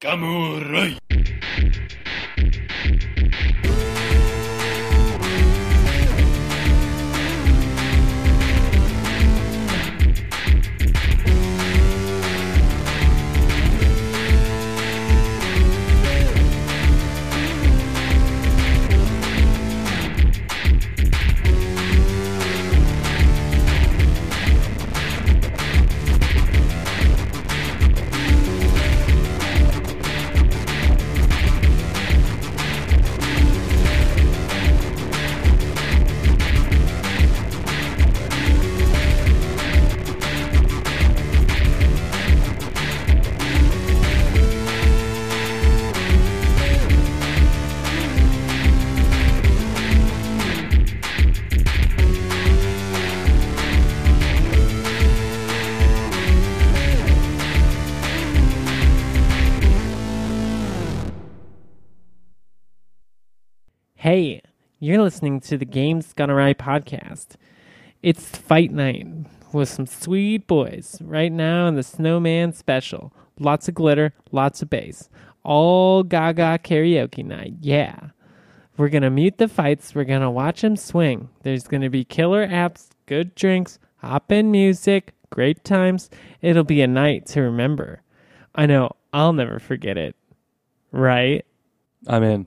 Gamurai. Listening to the Games Awry podcast. It's fight night with some sweet boys right now in the Snowman special. Lots of glitter, lots of bass. All gaga karaoke night. Yeah. We're going to mute the fights. We're going to watch them swing. There's going to be killer apps, good drinks, hop in music, great times. It'll be a night to remember. I know I'll never forget it. Right? I'm in.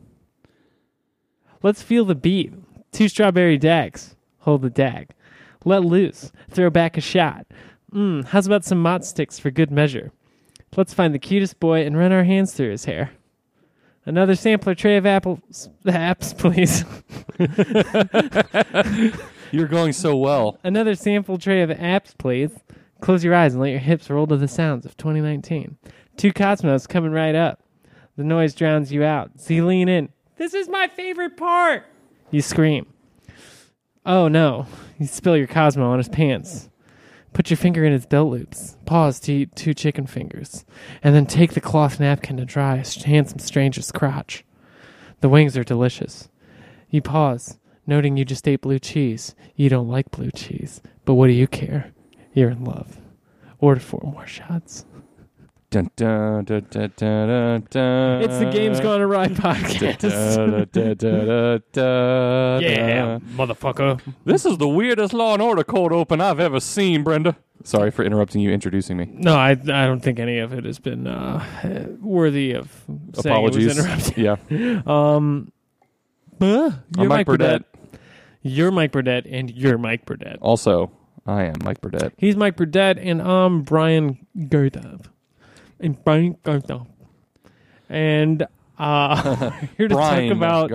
Let's feel the beat. Two strawberry dags. Hold the dag. Let loose. Throw back a shot. Mmm, how's about some mott sticks for good measure? Let's find the cutest boy and run our hands through his hair. Another sampler tray of apples, apps, please. You're going so well. Another sample tray of apps, please. Close your eyes and let your hips roll to the sounds of 2019. Two Cosmos coming right up. The noise drowns you out. See, lean in. This is my favorite part. You scream. Oh no. You spill your Cosmo on his pants. Put your finger in his belt loops. Pause to eat two chicken fingers. And then take the cloth napkin to dry a handsome stranger's crotch. The wings are delicious. You pause, noting you just ate blue cheese. You don't like blue cheese, but what do you care? You're in love. Order four more shots. Dun, dun, dun, dun, dun, dun, dun. It's the Games Gone Awry podcast. Yeah, motherfucker. This is the weirdest Law and Order cold open I've ever seen, Brenda. Sorry for interrupting you introducing me. No, I I don't think any of it has been uh, worthy of saying Apologies. it was interrupted. yeah. Um, uh, you're I'm Mike Burdett. You're Mike Burdett, and you're Mike Burdett. Also, I am Mike Burdett. He's Mike Burdett, and I'm Brian Gertov. And Brian Gertov. And uh, here to Brian talk about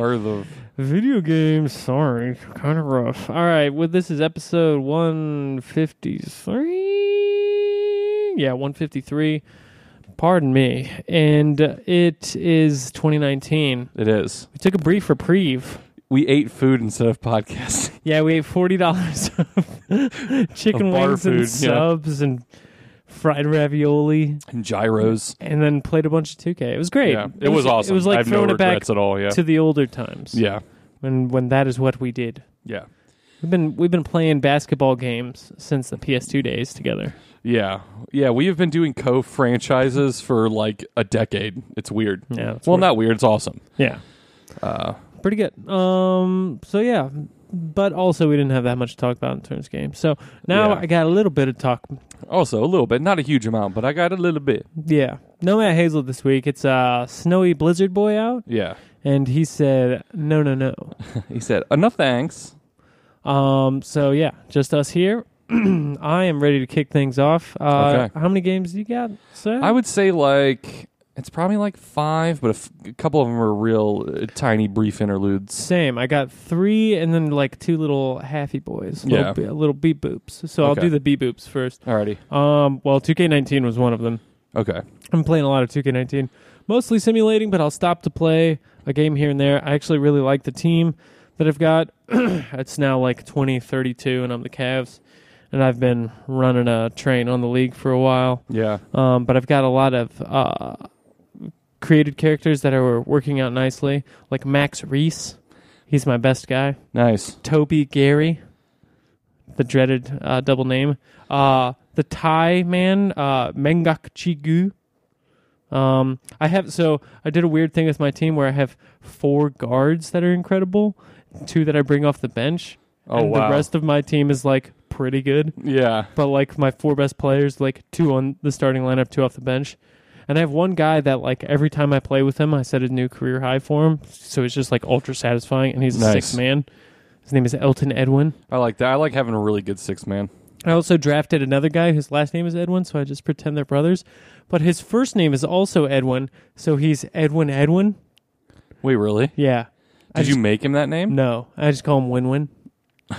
video games. Sorry, kind of rough. All right, well, this is episode 153. Yeah, 153. Pardon me. And it is 2019. It is. We took a brief reprieve. We ate food instead of podcasting. Yeah, we ate forty dollars of chicken Of wings and food, yeah. subs and fried ravioli, And gyros. and then played a bunch of 2K. It was great. Yeah, it was awesome. It was like I have no throwing it back at all. Yeah. to the older times. yeah. when when that is what we did. Yeah. We've been we've been playing basketball games since the PS2 days together. Yeah. Yeah. We have been doing co franchises for like a decade. It's weird. Yeah, it's well, weird. not weird. It's awesome. Yeah, Uh, pretty good. Um, so yeah, but also we didn't have that much to talk about in terms of games. So now Yeah. I got a little bit of talk. also, a little bit. Not a huge amount, but I got a little bit. Yeah, no Matt Hazel this week. It's uh snowy blizzard boy out, Yeah. and he said no, no, no. He said, enough thanks. Um, so yeah, just us here. I am ready to kick things off. Uh, Okay. How many games do you got, sir? I would say like. It's probably like five, but a, f- a couple of them are real uh, tiny, brief interludes. Same. I got three, and then like two little halfy boys. Little, Yeah. be- little beep boops. So I'll Okay. do the beep boops first. Alrighty. Um, well, 2K19 was one of them. Okay. I'm playing a lot of 2K19, mostly simulating, but I'll stop to play a game here and there. I actually really like the team that I've got. it's now like 2032, and I'm the Cavs, and I've been running a train on the league for a while. Yeah. Um, but I've got a lot of uh, created characters that are working out nicely, like Max Reese. He's my best guy. Nice. Toby Gary, the dreaded uh, double name. Uh, the Thai man, uh, Mengak Chigu, Um, I have so I did a weird thing with my team where I have four guards that are incredible, two that I bring off the bench. Oh, and wow. The rest of my team is like pretty good, Yeah. but like my four best players, like two on the starting lineup, two off the bench. And I have one guy that like every time I play with him, I set a new career high for him. So it's just like ultra satisfying, and he's a Nice. six man. His name is Elton Edwin. I like that. I like having a really good six man. I also drafted another guy whose last name is Edwin, so I just pretend they're brothers. But his first name is also Edwin, so he's Edwin Edwin. Wait, really? Yeah. I Did you make him that name? No, I just call him Win Win.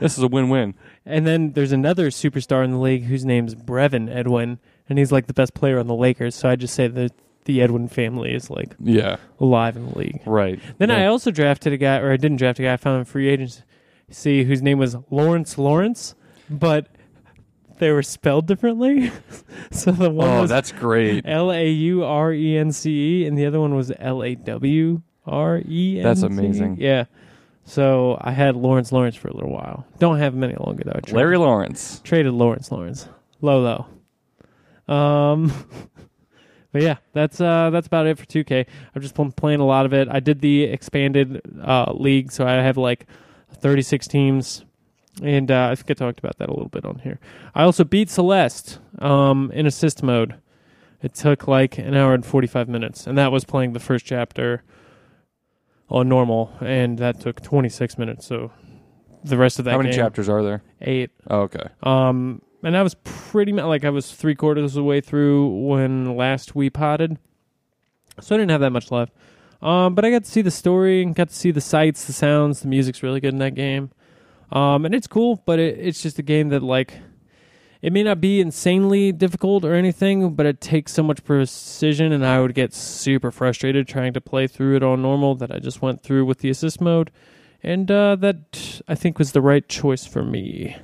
This is a win-win. And then there's another superstar in the league whose name's Brevin Edwin, and he's like the best player on the Lakers. So I just say that the Edwin family is like Yeah. alive in the league. Right. Then I also drafted a guy, or I didn't draft a guy. I found him free agency whose name was Lawrence Lawrence, but they were spelled differently. so the one Oh, was that's great. L A U R E N C E, and the other one was L A W R E N. That's amazing. Yeah. So I had Lawrence Lawrence for a little while. Don't have him any longer though. Traded- Larry Lawrence. traded Lawrence Lawrence. Low. Um But yeah, that's uh that's about it for 2K. I've just been playing a lot of it. I did the expanded uh league, so I have like 36 teams. And uh, I think I talked about that a little bit on here. I also beat Celeste um, in assist mode. It took like an hour and 45 minutes, and that was playing the first chapter on normal, and that took 26 minutes. So the rest of that How many game- chapters are there? Eight. Oh, okay. Um, and I was pretty much like I was three quarters of the way through when last we potted, so I didn't have that much left. Um, but I got to see the story and got to see the sights, the sounds, the music's really good in that game. Um, and it's cool, but it, it's just a game that like it may not be insanely difficult or anything, but it takes so much precision, and I would get super frustrated trying to play through it on normal that I just went through with the assist mode, and uh, that I think was the right choice for me.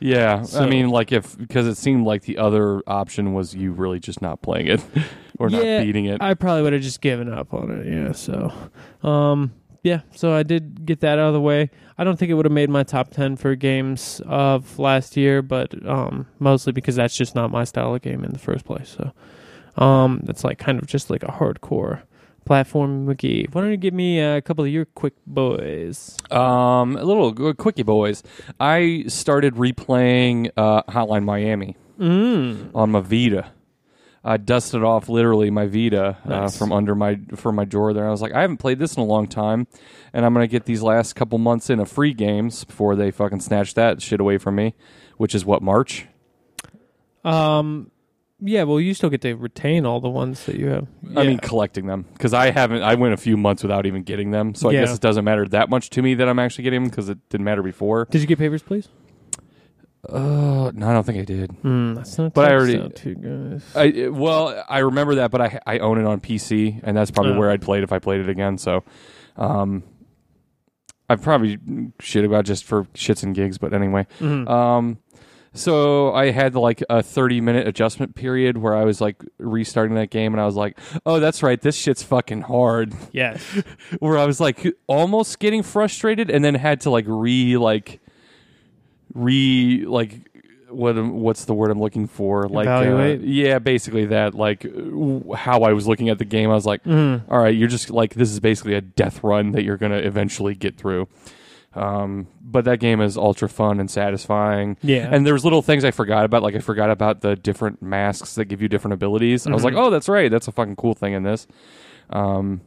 Yeah, I mean, like if because it seemed like the other option was you really just not playing it or Yeah, not beating it. I probably would have just given up on it. Yeah. So, um, yeah. So I did get that out of the way. I don't think it would have made my top ten for games of last year, but um, mostly because that's just not my style of game in the first place. So, um, that's like kind of just like a hardcore platform McGee. Why don't you give me a couple of your quick boys? Um, a little quickie, boys. I started replaying uh, Hotline Miami Mm. on my Vita. I dusted off literally my Vita uh, from under my from my drawer there. I was like, I haven't played this in a long time, and I'm gonna get these last couple months in of free games before they fucking snatch that shit away from me. Which is what March. Um, yeah. Well, you still get to retain all the ones that you have. I Yeah. mean, collecting them because I haven't. I went a few months without even getting them, so I Yeah. guess it doesn't matter that much to me that I'm actually getting them because it didn't matter before. did you get Papers, Please? Uh, no, I don't think I did. Mm, that's not. But I already- not too good. I well, I remember that, but I I own it on PC, and that's probably Oh. where I'd play it if I played it again. So, um, I've probably shit about just for shits and gigs, but anyway. Mhm. Um, so I had like a 30 minute adjustment period where I was like restarting that game, and I was like, oh, that's right, this shit's fucking hard. yes. where I was like almost getting frustrated, and then had to like re like re like what what's the word I'm looking for? Like uh, yeah, basically that. Like w- how I was looking at the game, I was like, Mm. all right, you're just like this is basically a death run that you're gonna eventually get through. Um, but that game is ultra fun and satisfying. Yeah. And there's little things I forgot about, like I forgot about the different masks that give you different abilities. I was like, Mhm. oh, that's right, that's a fucking cool thing in this. Um,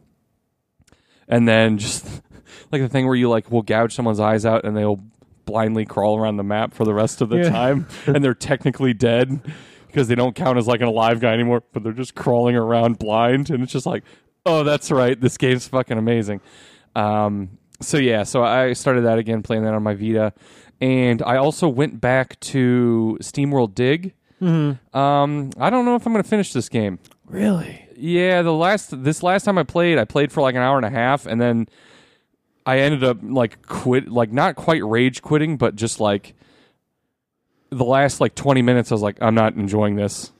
and then just like the thing where you like will gouge someone's eyes out and they'll blindly crawl around the map for the rest of the Yeah. time, and they're technically dead because they don't count as like an alive guy anymore, but they're just crawling around blind, and it's just like, oh, that's right, this game's fucking amazing. Um, so yeah, so I started that again, playing that on my Vita, and I also went back to SteamWorld Dig. Mhm. Um, I don't know if I'm going to finish this game. Really? Yeah, the last this last time I played, I played for like an hour and a half, and then I ended up like quit, like not quite rage quitting, but just like the last like 20 minutes, I was like, I'm not enjoying this,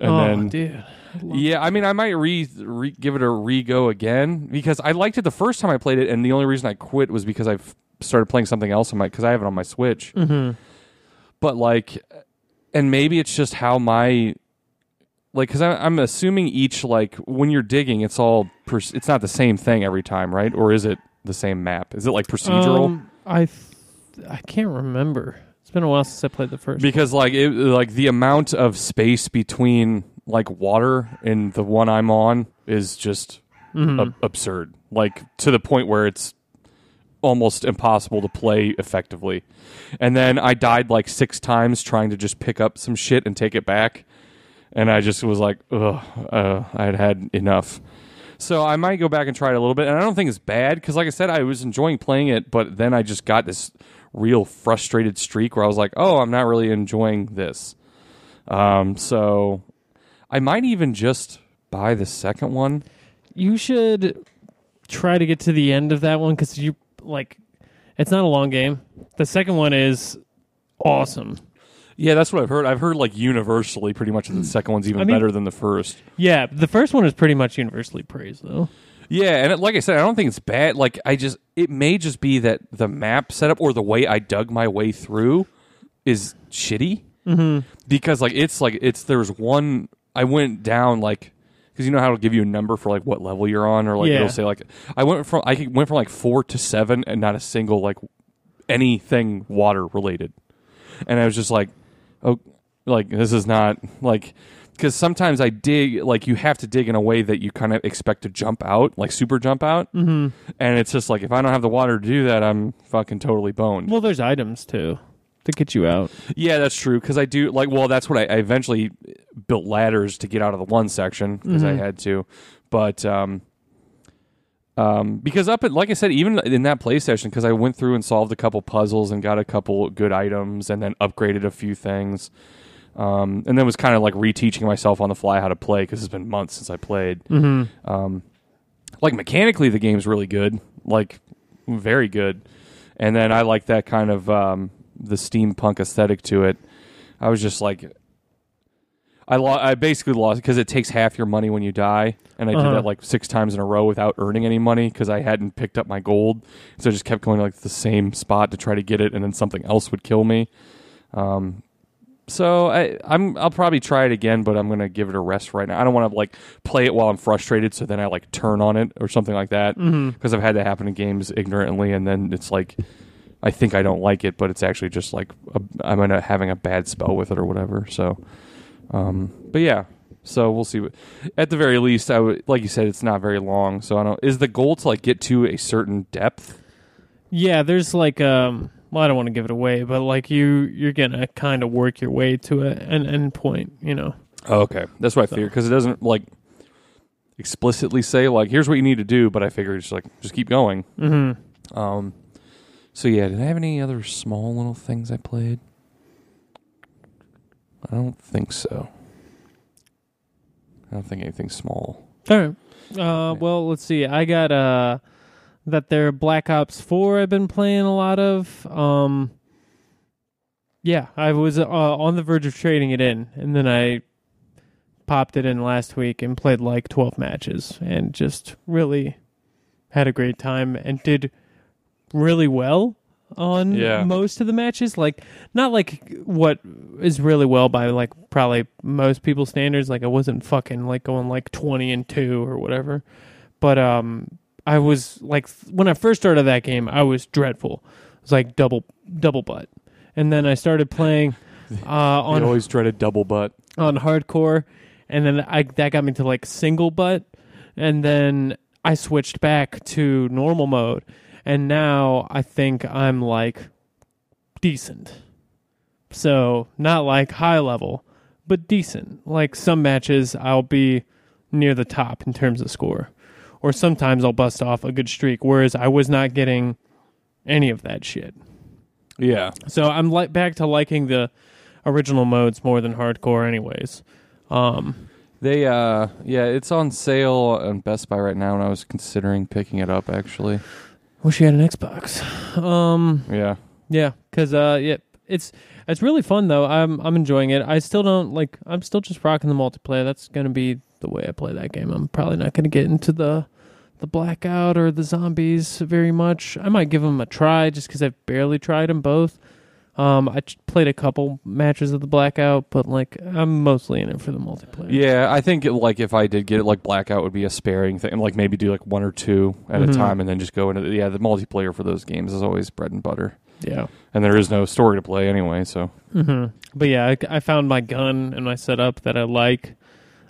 and oh, then dude. yeah, I mean, I might re, re give it a re go again because I liked it the first time I played it, and the only reason I quit was because I started playing something else on my because I have it on my Switch. Mm-hmm. But like, and maybe it's just how my like because I'm assuming each like when you're digging, it's all per- it's not the same thing every time, right? Or is it the same map? Is it like procedural? Um, I th- I can't remember. Been a while since I played the first. because like it, like the amount of space between like water and the one I'm on is just Mhm. ab- absurd. Like to the point where it's almost impossible to play effectively. And then I died like six times trying to just pick up some shit and take it back. And I just was like, ugh, uh, I had had enough. So I might go back and try it a little bit. And I don't think it's bad because, like I said, I was enjoying playing it, but then I just got this real frustrated streak where I was like, oh, I'm not really enjoying this. Um, so I might even just buy the second one. you should try to get to the end of that one because you like. It's not a long game. The second one is awesome. Yeah, that's what I've heard. I've heard like universally, pretty much that the second one's even I mean- better than the first. Yeah, the first one is pretty much universally praised though. Yeah, and it, like I said, I don't think it's bad. Like I just, it may just be that the map setup or the way I dug my way through is shitty. Mm-hmm. Because like it's like it's there's one I went down like because you know how it'll give you a number for like what level you're on or like Yeah. it'll say like I went from I went from like four to seven and not a single like anything water related, and I was just like, oh, like this is not like because sometimes I dig like you have to dig in a way that you kind of expect to jump out, like super jump out, mm-hmm. and it's just like if I don't have the water to do that, I'm fucking totally boned. Well, there's items too to get you out. Yeah, that's true. Because I do like. Well, that's what I, I eventually built ladders to get out of the one section because I had to. But um, um, because up at like I said, even in that play session, because I went through and solved a couple puzzles and got a couple good items, and then upgraded a few things. Um, and then was kind of like reteaching myself on the fly how to play because it's been months since I played. Mm-hmm. Um, like mechanically, the game's really good, like very good. And then I like that kind of um, the steampunk aesthetic to it. I was just like, I lo- I basically lost because it takes half your money when you die, and I Uh-huh. did that like six times in a row without earning any money because I hadn't picked up my gold. So I just kept going like the same spot to try to get it, and then something else would kill me. Um, so I, I'm I'll probably try it again, but I'm gonna give it a rest right now. I don't want to like play it while I'm frustrated, so then I like turn on it or something like that because I've had that happen in games ignorantly, and then it's like I think I don't like it, but it's actually just like I'm gonna having a bad spell with it or whatever. So, um, but yeah, so we'll see. At the very least, I would like you said, it's not very long. So I don't. Is the goal to like get to a certain depth? Yeah, there's like um. Well, I don't want to give it away, but like you, you're gonna kind of work your way to a, an end point. You know. Oh, okay, that's what I figured because it doesn't like explicitly say like here's what you need to do, but I figured just like just keep going. Mm-hmm. Um, so yeah, did I have any other small little things I played? I don't think so. I don't think anything small. All right. Uh, well, let's see. I got uh that there Black Ops Four. I've been playing a lot of. Um, yeah, I was uh, on the verge of trading it in, and then I popped it in last week and played like twelve matches, and just really had a great time and did really well on Yeah. most of the matches. Like not like what is really well by like probably most people's standards. Like I wasn't fucking like going like twenty and two or whatever. But um I was like when I first started that game, I was dreadful. It was like double double butt. And then I started playing uh I on always dreaded double butt. on hardcore, and then I that got me to like single butt, and then I switched back to normal mode, and now I think I'm like decent. So not like high level, but decent. Like some matches, I'll be near the top in terms of score, or sometimes I'll bust off a good streak. Whereas I was not getting any of that shit. Yeah, So I'm like back to liking the original modes more than hardcore, anyways. Um, they uh yeah, it's on sale on Best Buy right now, and I was considering picking it up actually. wish you had an Xbox. Um, Yeah, yeah, because uh, yeah, it's it's really fun though. I'm I'm enjoying it. I still don't like. I'm still just rocking the multiplayer. That's gonna be the way I play that game. I'm probably not gonna get into the the blackout or the zombies very much. I might give them a try just because I've barely tried them both. Um, I played a couple matches of the Blackout, but like I'm mostly in it for the multiplayer. Yeah, I think it, like if I did get it, like blackout would be a sparing thing, and like maybe do like one or two at Mhm. a time, and then just go into the, yeah. The multiplayer for those games is always bread and butter, Yeah. and there is no story to play anyway. So hmm But yeah, I, I found my gun and my setup that I like,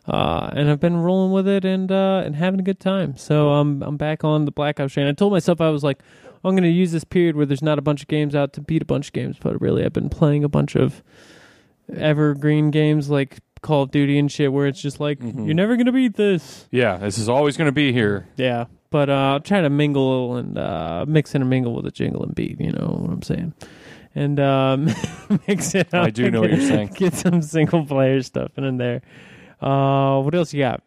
uh, and I've been rolling with it and uh, and having a good time. So I'm I'm back on the Blackout train. I told myself I was like, I'm going to use this period where there's not a bunch of games out to beat a bunch of games, but really I've been playing a bunch of evergreen games like Call of Duty and shit, where it's just like Mhm. you're never going to beat this. yeah, this is always going to be here. Yeah, but uh, I'll try to mingle and uh, mix and mingle with a jingle and beat. You know what I'm saying? And um, mix it up. I do know what you're saying. Get some single player stuff in there. Uh, what else you got?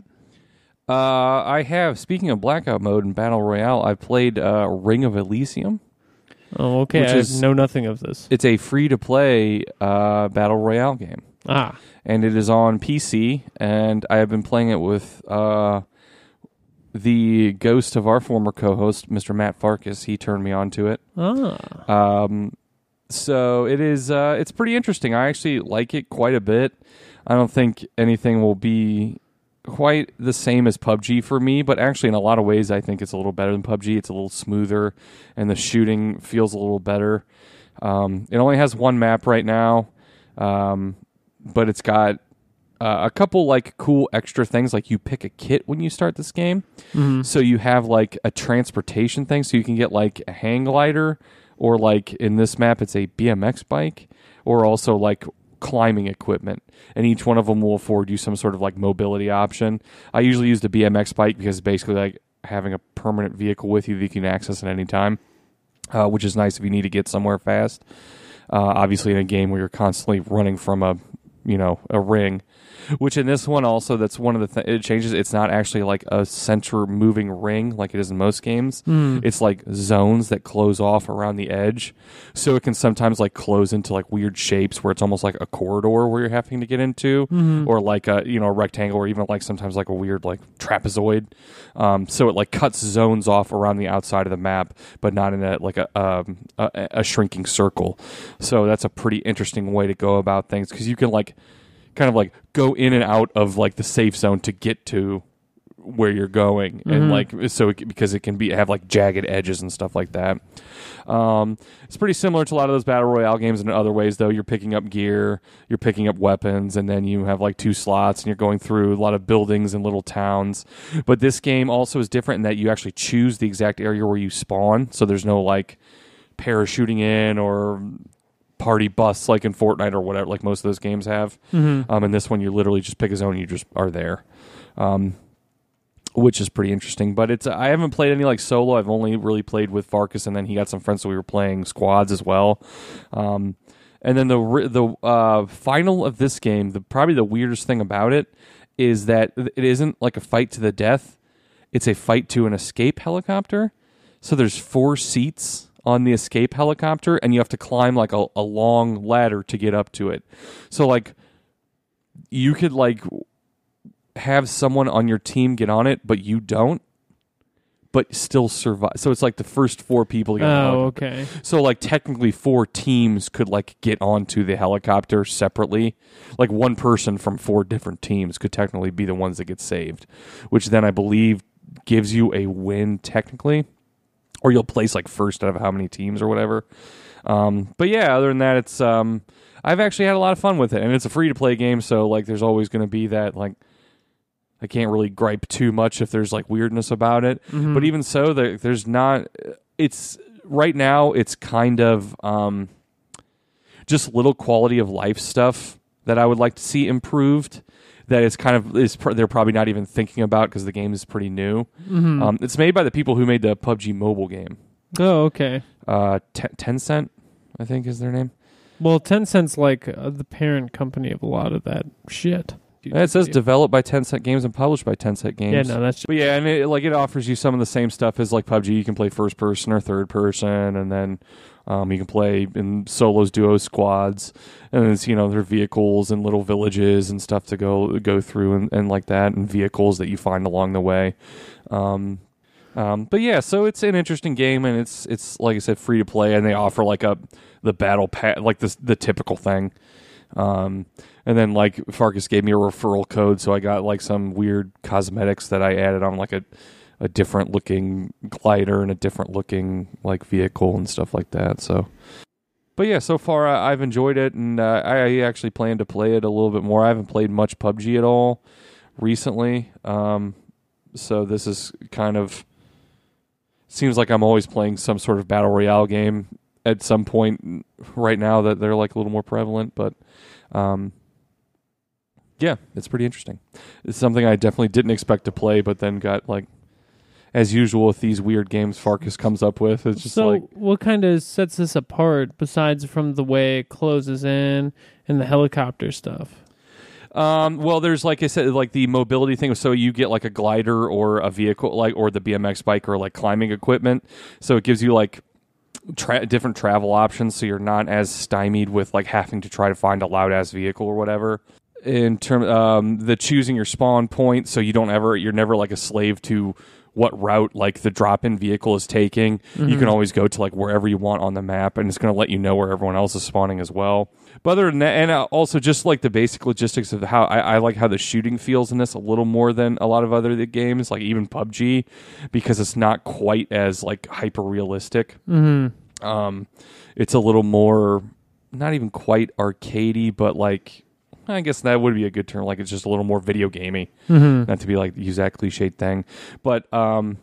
Uh, I have. Speaking of blackout mode and battle royale, I played uh, Ring of Elysium. Oh, okay. Which I is- know nothing of this. It's a free to play uh, battle royale game. Ah, and it is on PC. And I have been playing it with uh, the ghost of our former co-host, Mr. Matt Farkas. He turned me on to it. ah. Um, so it is. Uh, it's pretty interesting. I actually like it quite a bit. I don't think anything will be quite the same as PUBG for me, but actually, in a lot of ways, I think it's a little better than PUBG. It's a little smoother, and the shooting feels a little better. Um, it only has one map right now, um, but it's got uh, a couple like cool extra things. Like you pick a kit when you start this game, Mhm. so you have like a transportation thing, so you can get like a hang glider, or like in this map, it's a BMX bike, or also like climbing equipment. And each one of them will afford you some sort of like mobility option. I usually use the BMX bike because it's basically like having a permanent vehicle with you that you can access at any time, uh, which is nice if you need to get somewhere fast. Uh, obviously, in a game where you're constantly running from a you know a ring which in this one also that's one of the th- it changes it's not actually like a center moving ring like it is in most games Hmm. it's like zones that close off around the edge so it can sometimes like close into like weird shapes where it's almost like a corridor where you're having to get into Mhm. or like a you know a rectangle or even like sometimes like a weird like trapezoid um, so it like cuts zones off around the outside of the map but not in a like a um, a, a shrinking circle so that's a pretty interesting way to go about things because you can like kind of like go in and out of like the safe zone to get to where you're going. And Mhm. like so it, because it can be have like jagged edges and stuff like that. Um, it's pretty similar to a lot of those battle royale games in other ways though. You're picking up gear you're picking up weapons and then you have like two slots and you're going through a lot of buildings and little towns. But this game also is different in that you actually choose the exact area where you spawn. So there's no like parachuting in or party bus like in Fortnite or whatever, like most of those games have. Mhm. Um, and this one, you literally just pick a zone and you just are there, um, which is pretty interesting. But it's I haven't played any like solo. I've only really played with Farkas, and then he got some friends, so we were playing squads as well. Um, and then the the uh, final of this game, the probably the weirdest thing about it is that it isn't like a fight to the death. It's a fight to an escape helicopter. So there's four seats on the escape helicopter, and you have to climb like a, a long ladder to get up to it. So like you could like have someone on your team get on it, but you don't, but still survive. So it's like the first four people get on Oh, okay. So like technically four teams could like get onto the helicopter separately. Like one person from four different teams could technically be the ones that get saved, which then I believe gives you a win technically. Or you'll place like first out of how many teams or whatever. Um, but yeah, other than that, it's um, I've actually had a lot of fun with it, and it's a free to play game, so like there's always going to be that like I can't really gripe too much if there's like weirdness about it. Mhm. But even so, there, there's not. It's right now. It's kind of um, just little quality of life stuff that I would like to see improved. That is kind of is pr- they're probably not even thinking about because the game is pretty new. Mhm. Um, it's made by the people who made the PUBG mobile game. oh, okay. Uh, Ten- Tencent, I think is their name. Well, Tencent's like uh, the parent company of a lot of that shit. It says developed by Tencent Games and published by Tencent Games. Yeah, no, that's But yeah, and it, like it offers you some of the same stuff as like PUBG. You can play first person or third person, and then um, you can play in solos, duos, squads, and it's you know there are vehicles and little villages and stuff to go go through and, and like that, and vehicles that you find along the way. Um, Um, but yeah, so it's an interesting game, and it's it's like I said, free to play, and they offer like a the battle pass, like the the typical thing. Um, and then like Farkas gave me a referral code, so I got like some weird cosmetics that I added on like a a different looking glider and a different looking like vehicle and stuff like that. So, but yeah, so far I, I've enjoyed it, and uh, I actually plan to play it a little bit more. I haven't played much PUBG at all recently, um, so this is kind of seems like I'm always playing some sort of battle royale game at some point right now that they're like a little more prevalent, but um, yeah, it's pretty interesting. It's something I definitely didn't expect to play, but then got like as usual with these weird games Farkas comes up with. It's just so, like what kind of sets this apart besides from the way it closes in and the helicopter stuff? Um, well, there's like I said, like the mobility thing. So you get like a glider or a vehicle, like or the BMX bike or like climbing equipment. So it gives you like tra- different travel options. So you're not as stymied with like having to try to find a loud ass vehicle or whatever. In term, um, the choosing your spawn point, so you don't ever, you're never like a slave to what route like the drop in vehicle is taking. You can always go to like wherever you want on the map, and it's going to let you know where everyone else is spawning as well. But other than that, and uh, also just like the basic logistics of how I, I like how the shooting feels in this a little more than a lot of other games, like even PUBG, because it's not quite as like hyper realistic. Mm-hmm. Um, it's a little more, not even quite arcadey, but like I guess that would be a good term. Like it's just a little more video gamey, Mm-hmm. not to be like use that cliched thing. But um,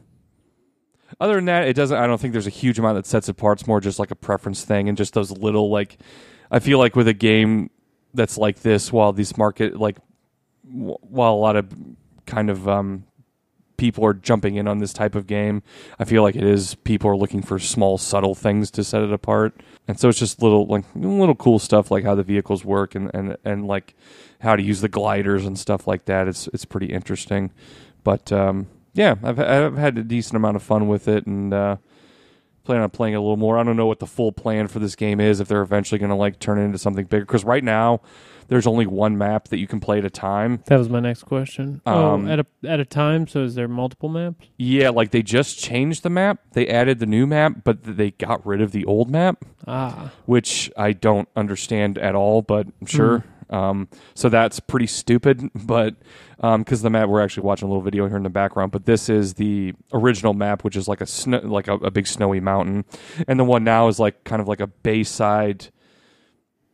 other than that, it doesn't. I don't think there's a huge amount that sets it apart. It's more just like a preference thing, and just those little like. I feel like with a game that's like this, while these market like, w- while a lot of kind of um, people are jumping in on this type of game, I feel like it is people are looking for small, subtle things to set it apart, and so it's just little like little cool stuff like how the vehicles work and and and like how to use the gliders and stuff like that. It's it's pretty interesting, but um, yeah, I've I've had a decent amount of fun with it and. Uh, plan on playing a little more. I don't know what the full plan for this game is if they're eventually going to like turn it into something bigger because right now there's only one map that you can play at a time. That was my next question. Um, oh, at a at a time. So is there multiple maps? Yeah, like they just changed the map. They added the new map, but they got rid of the old map, Ah, which I don't understand at all, but sure. Um, so that's pretty stupid, but because the map we're actually watching a little video here in the background, but this is the original map, which is like a snow, like a, a big snowy mountain, and the one now is like kind of like a bayside,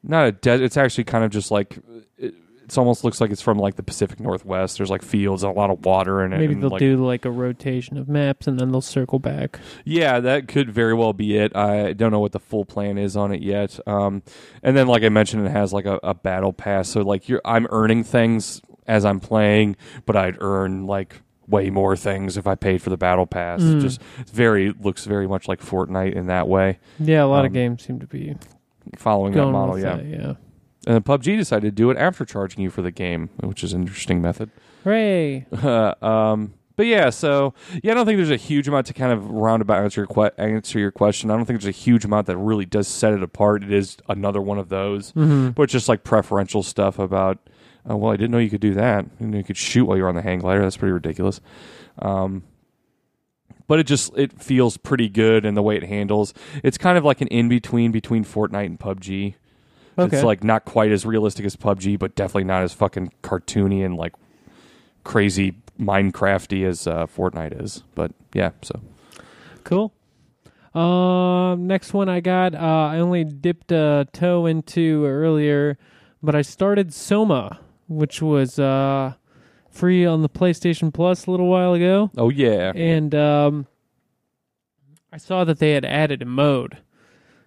not a desert. It's actually kind of just like it, it's almost looks like it's from like the Pacific Northwest. There's like fields and a lot of water in it. maybe and, they'll like, do like a rotation of maps and then they'll circle back. Yeah, that could very well be it. I don't know what the full plan is on it yet. Um, and then, like I mentioned, it has like a, a battle pass. So like you're, I'm earning things as I'm playing, but I'd earn like way more things if I paid for the battle pass. It Mm. just it's very looks very much like Fortnite in that way, Yeah, a lot Um, of games seem to be following that going model. with Yeah, that, yeah. and then PUBG decided to do it after charging you for the game, which is an interesting method. Hooray! um, but yeah, so yeah, I don't think there's a huge amount to kind of roundabout answer your que- answer your question. I don't think there's a huge amount that really does set it apart. It is another one of those, Mm-hmm. but it's just like preferential stuff about. Uh, well, I didn't know you could do that. Didn't know you could shoot while you're on the hang glider. That's pretty ridiculous. Um, but it just it feels pretty good and the way it handles. It's kind of like an in between between Fortnite and PUBG. Okay. It's like not quite as realistic as PUBG, but definitely not as fucking cartoony and like crazy Minecrafty as uh, Fortnite is. But yeah, so Cool. Um, next one I got. Uh, I only dipped a toe into earlier, but I started Soma, which was uh free on the PlayStation Plus a little while ago, oh yeah, and um, I saw that they had added a mode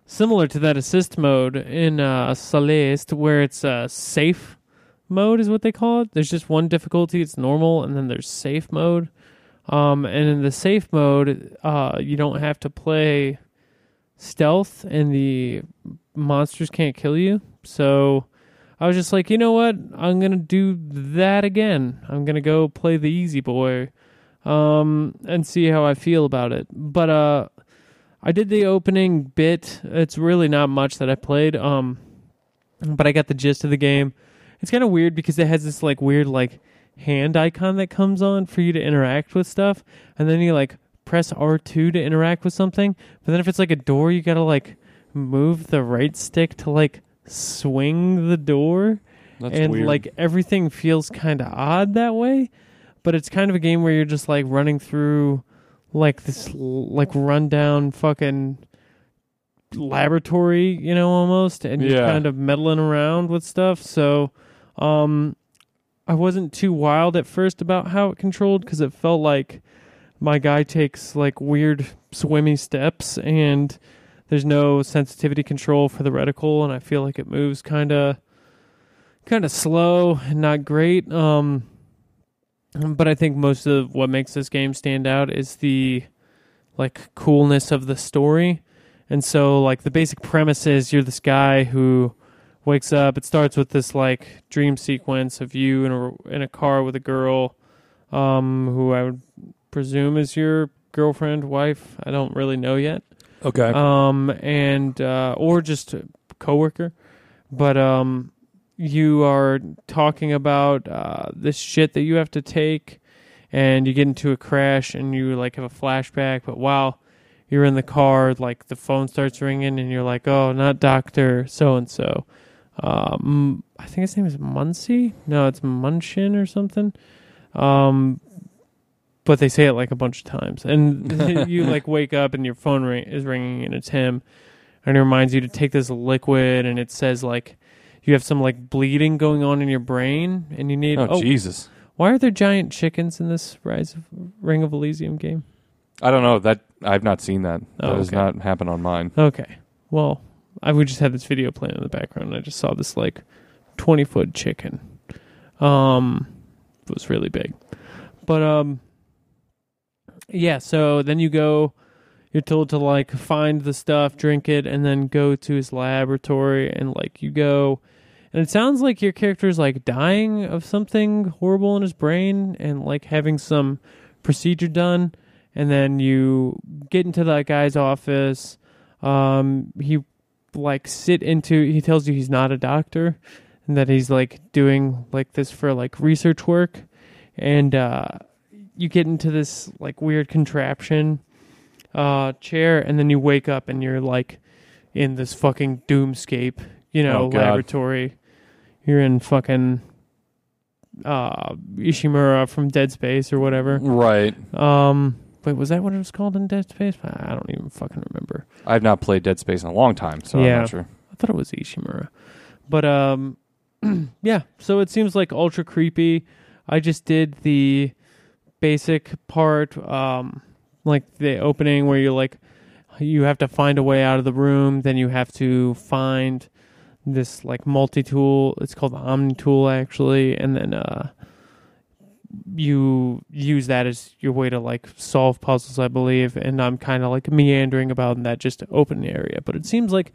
similar to that assist mode in uh, Celeste, where it's uh, safe mode is what they call it. There's just one difficulty; it's normal, and then there's safe mode. Um, and in the safe mode, uh, you don't have to play stealth, and the monsters can't kill you. So I was just like, you know what? I'm gonna do that again. I'm gonna go play the easy boy, um, and see how I feel about it. But uh, I did the opening bit. It's really not much that I played. Um, but I got the gist of the game. It's kind of weird because it has this like weird like hand icon that comes on for you to interact with stuff, and then you like press R2 to interact with something, but then if it's like a door, you gotta like move the right stick to like swing the door, That's and weird. like everything feels kind of odd that way. But it's kind of a game where you're just like running through like this like rundown fucking laboratory, you know, almost, and you're Yeah. kind of meddling around with stuff. So, um, I wasn't too wild at first about how it controlled because it felt like my guy takes like weird swimmy steps and there's no sensitivity control for the reticle and I feel like it moves kind of kind of slow and not great um but I think most of what makes this game stand out is the like coolness of the story and so like the basic premise is you're this guy who wakes up. It starts with this like dream sequence of you in a in a car with a girl, um, who I would presume is your girlfriend, wife. I don't really know yet. Okay. Um, and uh, or just a coworker, but um, you are talking about uh, this shit that you have to take, and you get into a crash, and you like have a flashback. But while you're in the car, like the phone starts ringing, and you're like, "Oh, not Doctor So and So." Um, I think his name is Muncie. No, it's Munchin or something. Um, but they say it like a bunch of times, and you like wake up and your phone ring- is ringing, and it's him, and it reminds you to take this liquid, and it says like you have some like bleeding going on in your brain, and you need. oh, Oh, Jesus. why are there giant chickens in this Rise of Ring of Elysium game? I don't know that I've not seen that. That Oh, has not happened on mine. Okay, well, I would just have this video playing in the background, and I just saw this like twenty foot chicken. Um, it was really big, but um, yeah. So then you go. You're told to like find the stuff, drink it, and then go to his laboratory, and like you go. And it sounds like your character's like dying of something horrible in his brain and like having some procedure done. And then you get into that guy's office. Um, he like sit into. He tells you he's not a doctor, and that he's like doing like this for like research work. And uh, you get into this like weird contraption uh, chair, and then you wake up and you're like in this fucking doomscape, you know, Oh, God. laboratory. You're in fucking uh, Ishimura from Dead Space or whatever. Right. Um, wait, was that what it was called in Dead Space? I don't even fucking remember. I've not played Dead Space in a long time, so I'm Yeah. not sure. I thought it was Ishimura, but um, yeah. So it seems like ultra creepy. I just did the basic part, um, like the opening where you're like, you have to find a way out of the room. Then you have to find this like multi tool. It's called the Omni tool actually, and then uh, you use that as your way to like solve puzzles, I believe. And I'm kind of like meandering about that just open area, but it seems like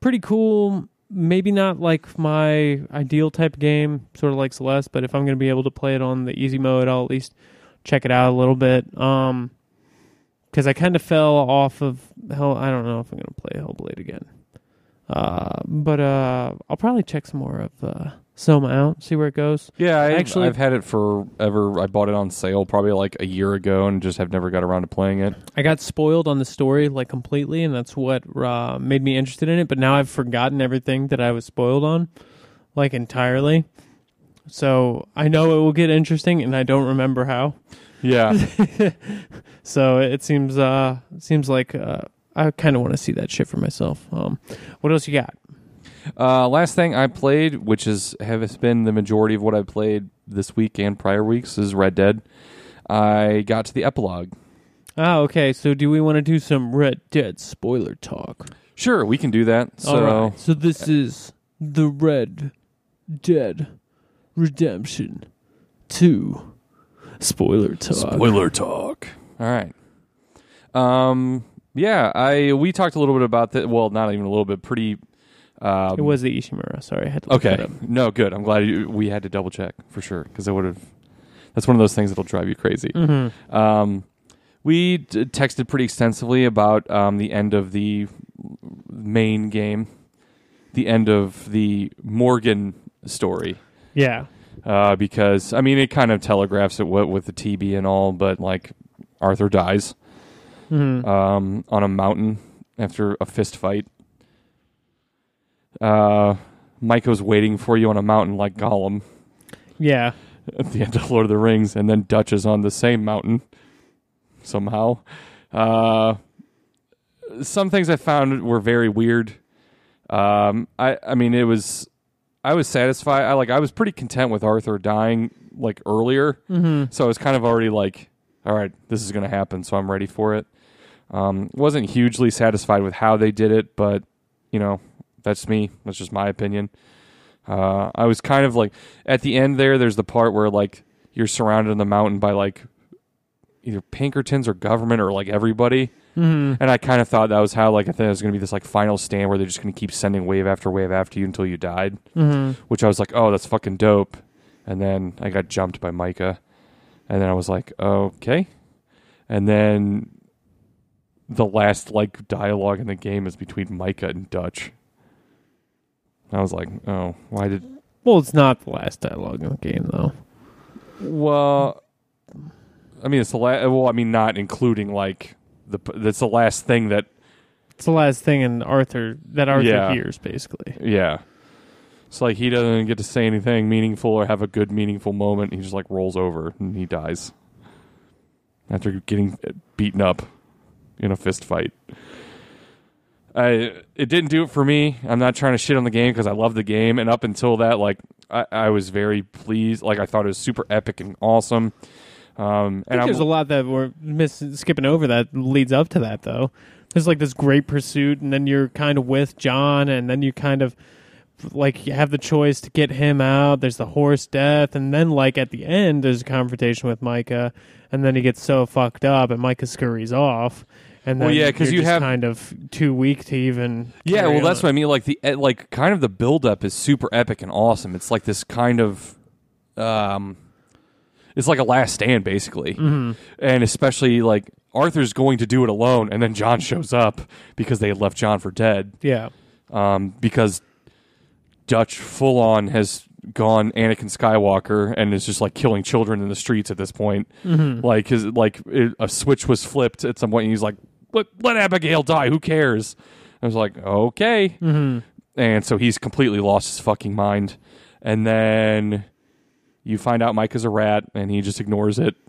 pretty cool. Maybe not like my ideal type game, sort of like Celeste, but if I'm going to be able to play it on the easy mode, I'll at least check it out a little bit. Um, because I kind of fell off of hell. I don't know if I'm going to play Hellblade again. Uh, but uh, I'll probably check some more of uh, Soma out, see where it goes. Yeah, I've, Actually- I've had it forever. I bought it on sale probably like a year ago and just have never got around to playing it. I got spoiled on the story like completely, and that's what uh, made me interested in it. But now I've forgotten everything that I was spoiled on, like entirely. So I know it will get interesting, and I don't remember how. Yeah. So it seems uh seems like uh, I kind of want to see that shit for myself. Um, what else you got? uh, last thing I played, which is has been the majority of what I've played this week and prior weeks, is Red Dead. I got to the epilogue. Ah, okay. So do we want to do some Red Dead spoiler talk? Sure, we can do that. So All right. So this is the Red Dead Redemption Two spoiler talk. spoiler talk. All right. Um. Yeah. I we talked a little bit about that. Well, not even a little bit. Pretty. Um, It was the Ishimura. Sorry, I had to look okay. up. No, good. I'm glad you, we had to double check for sure because I would have. That's one of those things that'll drive you crazy. Mm-hmm. Um, we d- texted pretty extensively about um, the end of the main game, the end of the Morgan story. Yeah. Uh, because I mean, it kind of telegraphs it what with the TB and all, but like Arthur dies, um, on a mountain after a fist fight. Uh, Micah's waiting for you on a mountain like Gollum Yeah. at the end of Lord of the Rings, and then Dutch is on the same mountain somehow. Uh, some things I found were very weird. Um, I I mean, it was I was satisfied. I like I was pretty content with Arthur dying like earlier, mm-hmm. so I was kind of already like, all right, this is going to happen, so I'm ready for it. Um, wasn't hugely satisfied with how they did it, but you know, that's me. That's just my opinion. Uh, I was kind of like at the end there. There's the part where like you're surrounded in the mountain by like either Pinkertons or government or like everybody, Mm-hmm. and I kind of thought that was how like I think it was going to be this like final stand where they're just going to keep sending wave after wave after you until you died. Mm-hmm. Which I was like, oh, that's fucking dope. And then I got jumped by Micah, and then I was like, okay. And then the last like dialogue in the game is between Micah and Dutch. I was like, oh, why did Well, it's not the last dialogue in the game, though. Well, I mean, it's the last. Well, I mean, not including like the. That's the last thing that. It's the last thing in Arthur that Arthur Yeah. hears, basically. Yeah. It's like he doesn't get to say anything meaningful or have a good meaningful moment. He just like rolls over and he dies after getting beaten up in a fist fight. I it didn't do it for me. I'm not trying to shit on the game because I love the game, and up until that, like I, I was very pleased. Like I thought it was super epic and awesome. Um, I and think I'm, there's a lot that we're miss- skipping over that leads up to that, though. There's like this great pursuit, and then you're kind of with John, and then you kind of like you have the choice to get him out. There's the horse death, and then like at the end, there's a confrontation with Micah, and then he gets so fucked up, and Micah scurries off. And then Well, yeah, 'cause you're you have- kind of too weak to even. Yeah, well, that's on. what I mean. Like the eh, like kind of the buildup is super epic and awesome. It's like this kind of, um, it's like a last stand basically, Mm-hmm. and especially like Arthur's going to do it alone, and then John shows up because they had left John for dead. Yeah. Um, because Dutch full on has gone Anakin Skywalker and is just like killing children in the streets at this point. Mm-hmm. Like his like it, a switch was flipped at some point, and he's like, "Let let Abigail die. Who cares?" I was like, "Okay." Mm-hmm. And so he's completely lost his fucking mind. And then you find out Micah is a rat, and he just ignores it.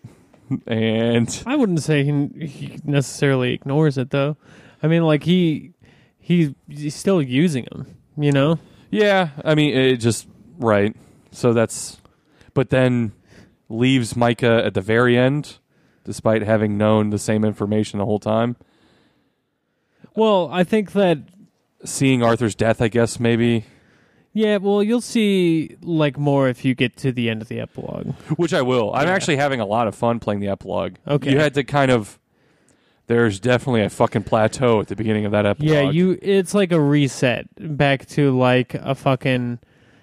And I wouldn't say he, he necessarily ignores it though. I mean, like he he he's still using him. You know. yeah, I mean, it just right. So that's, but then leaves Micah at the very end, despite having known the same information the whole time. Well, I think that Seeing Arthur's death, I guess maybe, yeah. Well, you'll see like more if you get to the end of the epilogue. which I will. I'm Yeah. actually having a lot of fun playing the epilogue. Okay. you had to kind of. There's definitely a fucking plateau at the beginning of that epilogue. Yeah, you. It's like a reset back to like a fucking.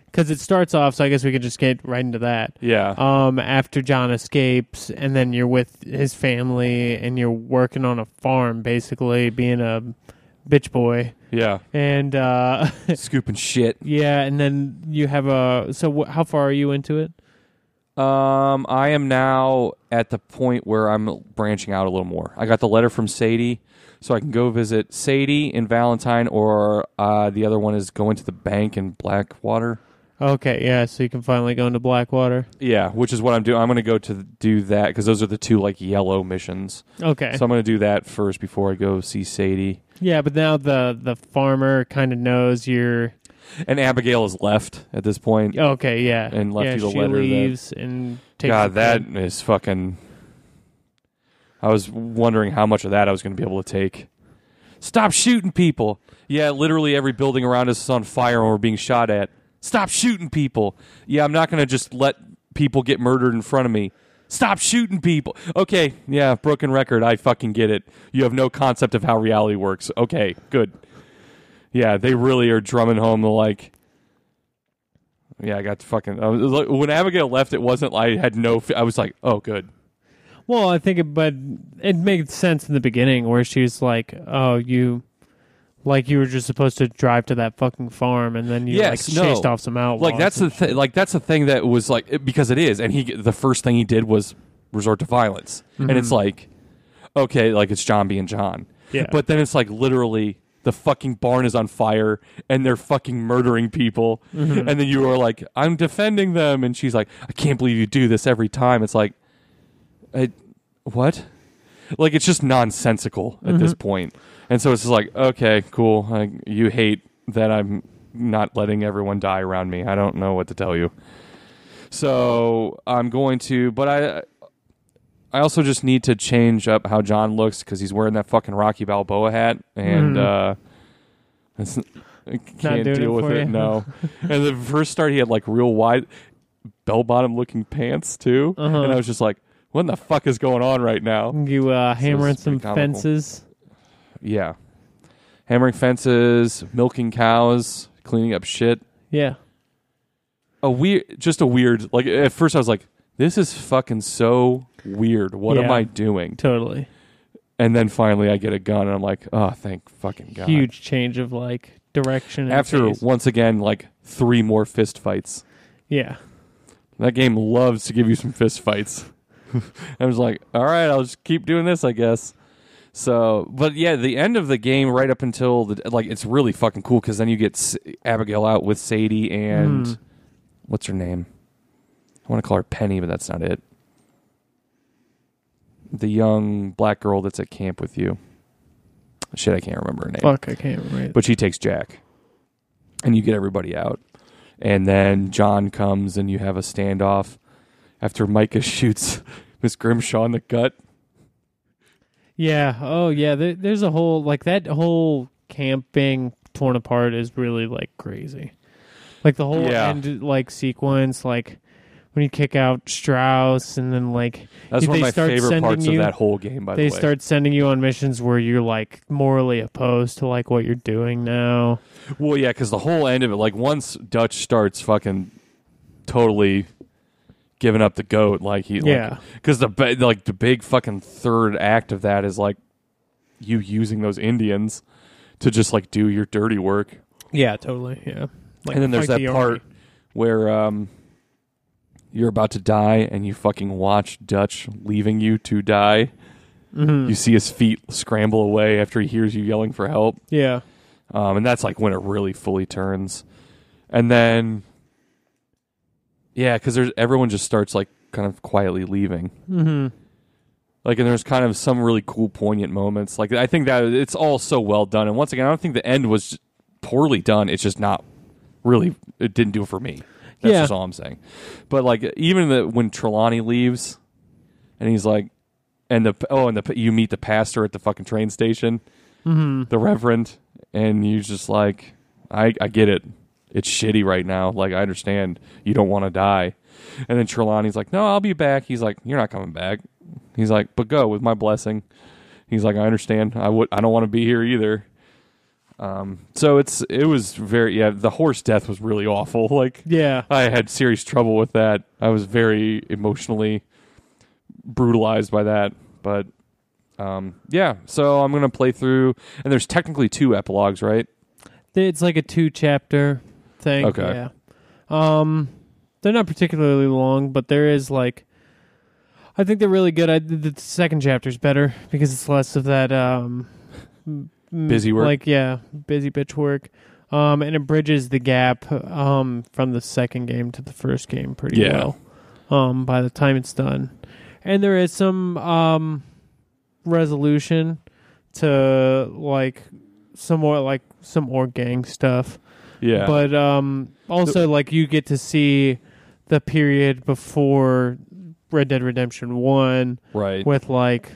Because it starts off, so I guess we could just get right into that. Yeah. Um, after John escapes, and then you're with his family, and you're working on a farm, basically being a bitch boy, yeah. and uh, Scooping shit. yeah, and then you have a. So, wh- how far are you into it? Um, I am now at the point where I'm branching out a little more. I got the letter from Sadie, so I can go visit Sadie in Valentine, or uh, the other one is going to the bank in Blackwater. Okay, yeah, so you can finally go into Blackwater. Yeah, which is what I'm doing. I'm going to go to do that because those are the two like yellow missions. Okay. So I'm going to do that first before I go see Sadie. yeah, but now the the farmer kind of knows you're And Abigail is left at this point. okay. Yeah, And left yeah, you the she letter that- leaves and takes. God, that kid. is fucking. I was wondering how much of that I was going to be able to take. Stop shooting people. Yeah, literally every building around us is on fire and we're being shot at. Stop shooting people. Yeah, I'm not going to just let people get murdered in front of me. Stop shooting people. Okay, yeah, broken record. I fucking get it. You have no concept of how reality works. Okay, good. Yeah, they really are drumming home the like. Yeah, I got fucking. I was, when Abigail left, it wasn't. Like I had no. I was like, oh, good. Well, I think, it, but it made sense in the beginning where she was like, "Oh, you." Like you were just supposed to drive to that fucking farm, and then you Yes, like no. chased off some outlaws. Like that's the and th- like that's the thing that was like it- because it is, and he the first thing he did was resort to violence, and Mm-hmm. it's like, okay, like it's John being John. Yeah. But then it's like literally the fucking barn is on fire and they're fucking murdering people. Mm-hmm. And then you are like, I'm defending them. And she's like, I can't believe you do this every time. It's like, I, what? Like, it's just nonsensical at this point. And so it's just like, okay, cool. Like, you hate that I'm not letting everyone die around me. I don't know what to tell you. So I'm going to, but I, I also just need to change up how John looks because he's wearing that fucking Rocky Balboa hat, and Mhm. uh, it's, I can't deal it with it. you. No, and the first start he had like real wide bell bottom looking pants too, Uh-huh. and I was just like, "What in the fuck is going on right now?" You uh, hammering some comical. fences. Yeah, hammering fences, milking cows, cleaning up shit. Yeah. A weird, just a weird. Like at first I was like, "This is fucking so weird. What am Yeah. I doing?" Totally. And then finally, I get a gun, and I'm like, "Oh, thank fucking god!" Huge change of like direction. and After pace. once again, like three more fist fights. yeah. That game loves to give you some fist fights. I was like, "All right, I'll just keep doing this, I guess." So, but yeah, the end of the game, right up until the like, it's really fucking cool because then you get S- Abigail out with Sadie and Mm. what's her name? I want to call her Penny, but that's not it. The young black girl that's at camp with you. Shit, I can't remember her name. Fuck, I can't remember. But she takes Jack, and you get everybody out, and then John comes, and you have a standoff after Micah shoots Miss Grimshaw in the gut. Yeah. Oh, yeah. There, there's a whole like that whole camping torn apart is really like crazy. Like the whole Yeah. end like sequence, like when you kick out Strauss, and then like That's one of they my favorite parts you- of that whole game. By they the way, start sending you on missions where you're like morally opposed to like what you're doing now. well, yeah, because the whole end of it, like once Dutch starts fucking totally giving up the goat, like he, Yeah. because the like the big fucking third act of that is like you using those Indians to just like do your dirty work. Yeah, totally. Yeah. Like, and then there's that part where um, you're about to die and you fucking watch Dutch leaving you to die. Mhm. You see his feet scramble away after he hears you yelling for help. Yeah. Um, and that's like when it really fully turns. And then, yeah, because there's everyone just starts like kind of quietly leaving. Mm-hmm. Like, and there's kind of some really cool, poignant moments. Like, I think that it's all so well done. And once again, I don't think the end was poorly done. It's just not really. It didn't do it for me. That's Yeah. just all I'm saying. But like, even the when Trelawney leaves, and he's like, and the oh, and the you meet the pastor at the fucking train station, Mm-hmm. the reverend, and you're just like, I I get it. It's shitty right now. Like I understand you don't want to die. And then Trelawney's like, "No, I'll be back." He's like, "You're not coming back." He's like, "But go with my blessing." He's like, "I understand. I would. I don't want to be here either." Um. So it's it was very yeah. The horse death was really awful. Like Yeah. I had serious trouble with that. I was very emotionally brutalized by that. But um, yeah, so I'm gonna play through, and there's technically two epilogues, right? It's like a two chapter thing. Okay. Yeah. Um, they're not particularly long, but there is like, I think they're really good. I the the second chapter's better because it's less of that um, Busy work? Like yeah, busy bitch work. Um, and it bridges the gap um from the second game to the first game pretty Yeah. well. Um, by the time it's done, and there is some um resolution to like some more like some more gang stuff. Yeah, But um also like you get to see the period before Red Dead Redemption 1 right. with like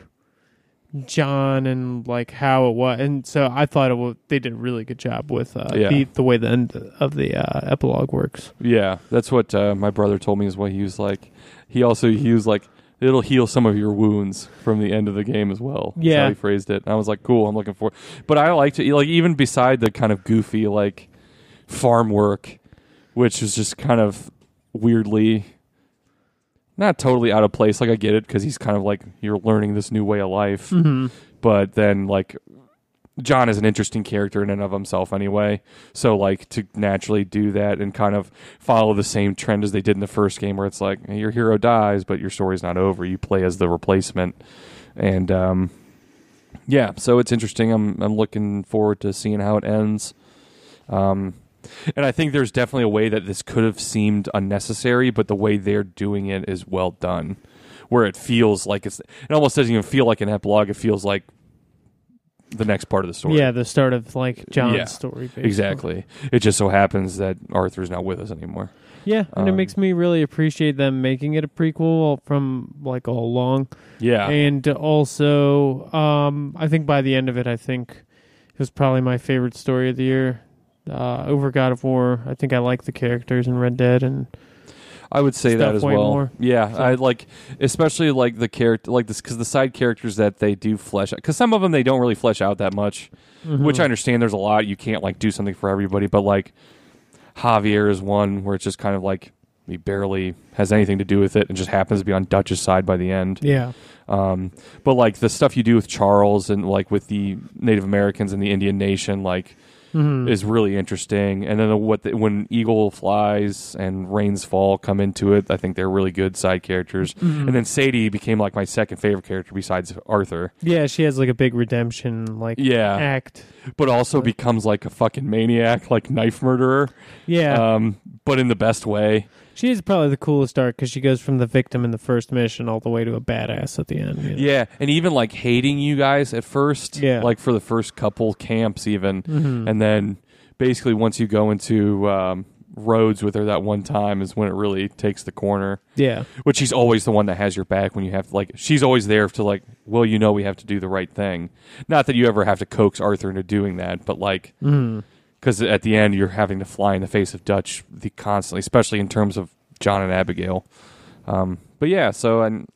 John and like how it was and so I thought it wa they did a really good job with uh Yeah. the, the way the end of the uh, epilogue works. Yeah, that's what uh, my brother told me is what he was like. He also he was like, it'll heal some of your wounds from the end of the game as well. That's Yeah. how he phrased it. And I was like, cool. I'm looking for. But I liked it. Like even beside the kind of goofy like farm work, which is just kind of weirdly. Not totally out of place. Like I get it because he's kind of like you're learning this new way of life. Mhm. but then like John is an interesting character in and of himself anyway. So like to naturally do that and kind of follow the same trend as they did in the first game where it's like your hero dies but your story's not over. You play as the replacement. And um yeah, so it's interesting. I'm I'm looking forward to seeing how it ends. Um, and I think there's definitely a way that this could have seemed unnecessary, but the way they're doing it is well done. Where it feels like it's, it almost doesn't even feel like an epilogue. It feels like the next part of the story. Yeah, the start of like John's Yeah, story. Basically. exactly. It just so happens that Arthur's not with us anymore. Yeah, and it Um, makes me really appreciate them making it a prequel from like all along. Yeah, And also, um, I think by the end of it, I think it was probably my favorite story of the year. Uh, over God of War. I think I like the characters in Red Dead, and I would say that as well. more. Yeah, So- I like, especially like the character, like this, because the side characters that they do flesh out, because some of them they don't really flesh out that much. Which I understand. There's a lot you can't like do something for everybody, but like Javier is one where it's just kind of like he barely has anything to do with it and just happens to be on Dutch's side by the end. yeah, Um, but like the stuff you do with Charles and like with the Native Americans and the Indian nation, like Mhm. is really interesting. And then what the, when Eagle flies and Rains Fall come into it, I think they're really good side characters. Mm-hmm. And then Sadie became like my second favorite character besides Arthur. yeah, she has like a big redemption like Yeah, act. but also becomes like a fucking maniac, like knife murderer. Yeah, Um, but in the best way. She is probably the coolest arc because she goes from the victim in the first mission all the way to a badass at the end. you know? Yeah, and even like hating you guys at first. Yeah. like for the first couple camps, even. Mhm. and then basically once you go into um, Rhodes with her that one time is when it really takes the corner yeah, which she's always the one that has your back when you have like she's always there to like well you know we have to do the right thing not that you ever have to coax arthur into doing that but like Mhm. Because at the end you're having to fly in the face of dutch the constantly especially in terms of john and abigail um, but yeah so and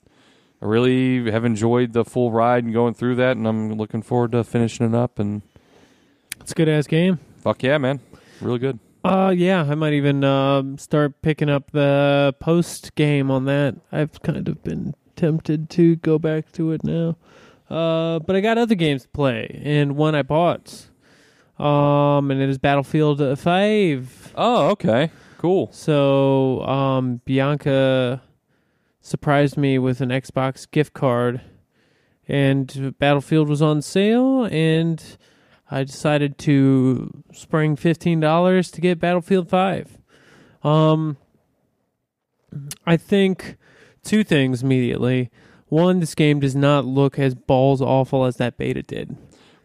I really have enjoyed the full ride and going through that, and I'm looking forward to finishing it up. And it's a good ass game. fuck yeah, man, really good. Uh, yeah, I might even um, start picking up the post game on that. I've kind of been tempted to go back to it now, uh, but I got other games to play, and one I bought, um, and it is Battlefield Five. Oh, okay, cool. So, um, Bianca surprised me with an Xbox gift card, and Battlefield was on sale, and I decided to spring fifteen dollars to get Battlefield Five. Um, I think two things immediately. One, this game does not look as balls awful as that beta did.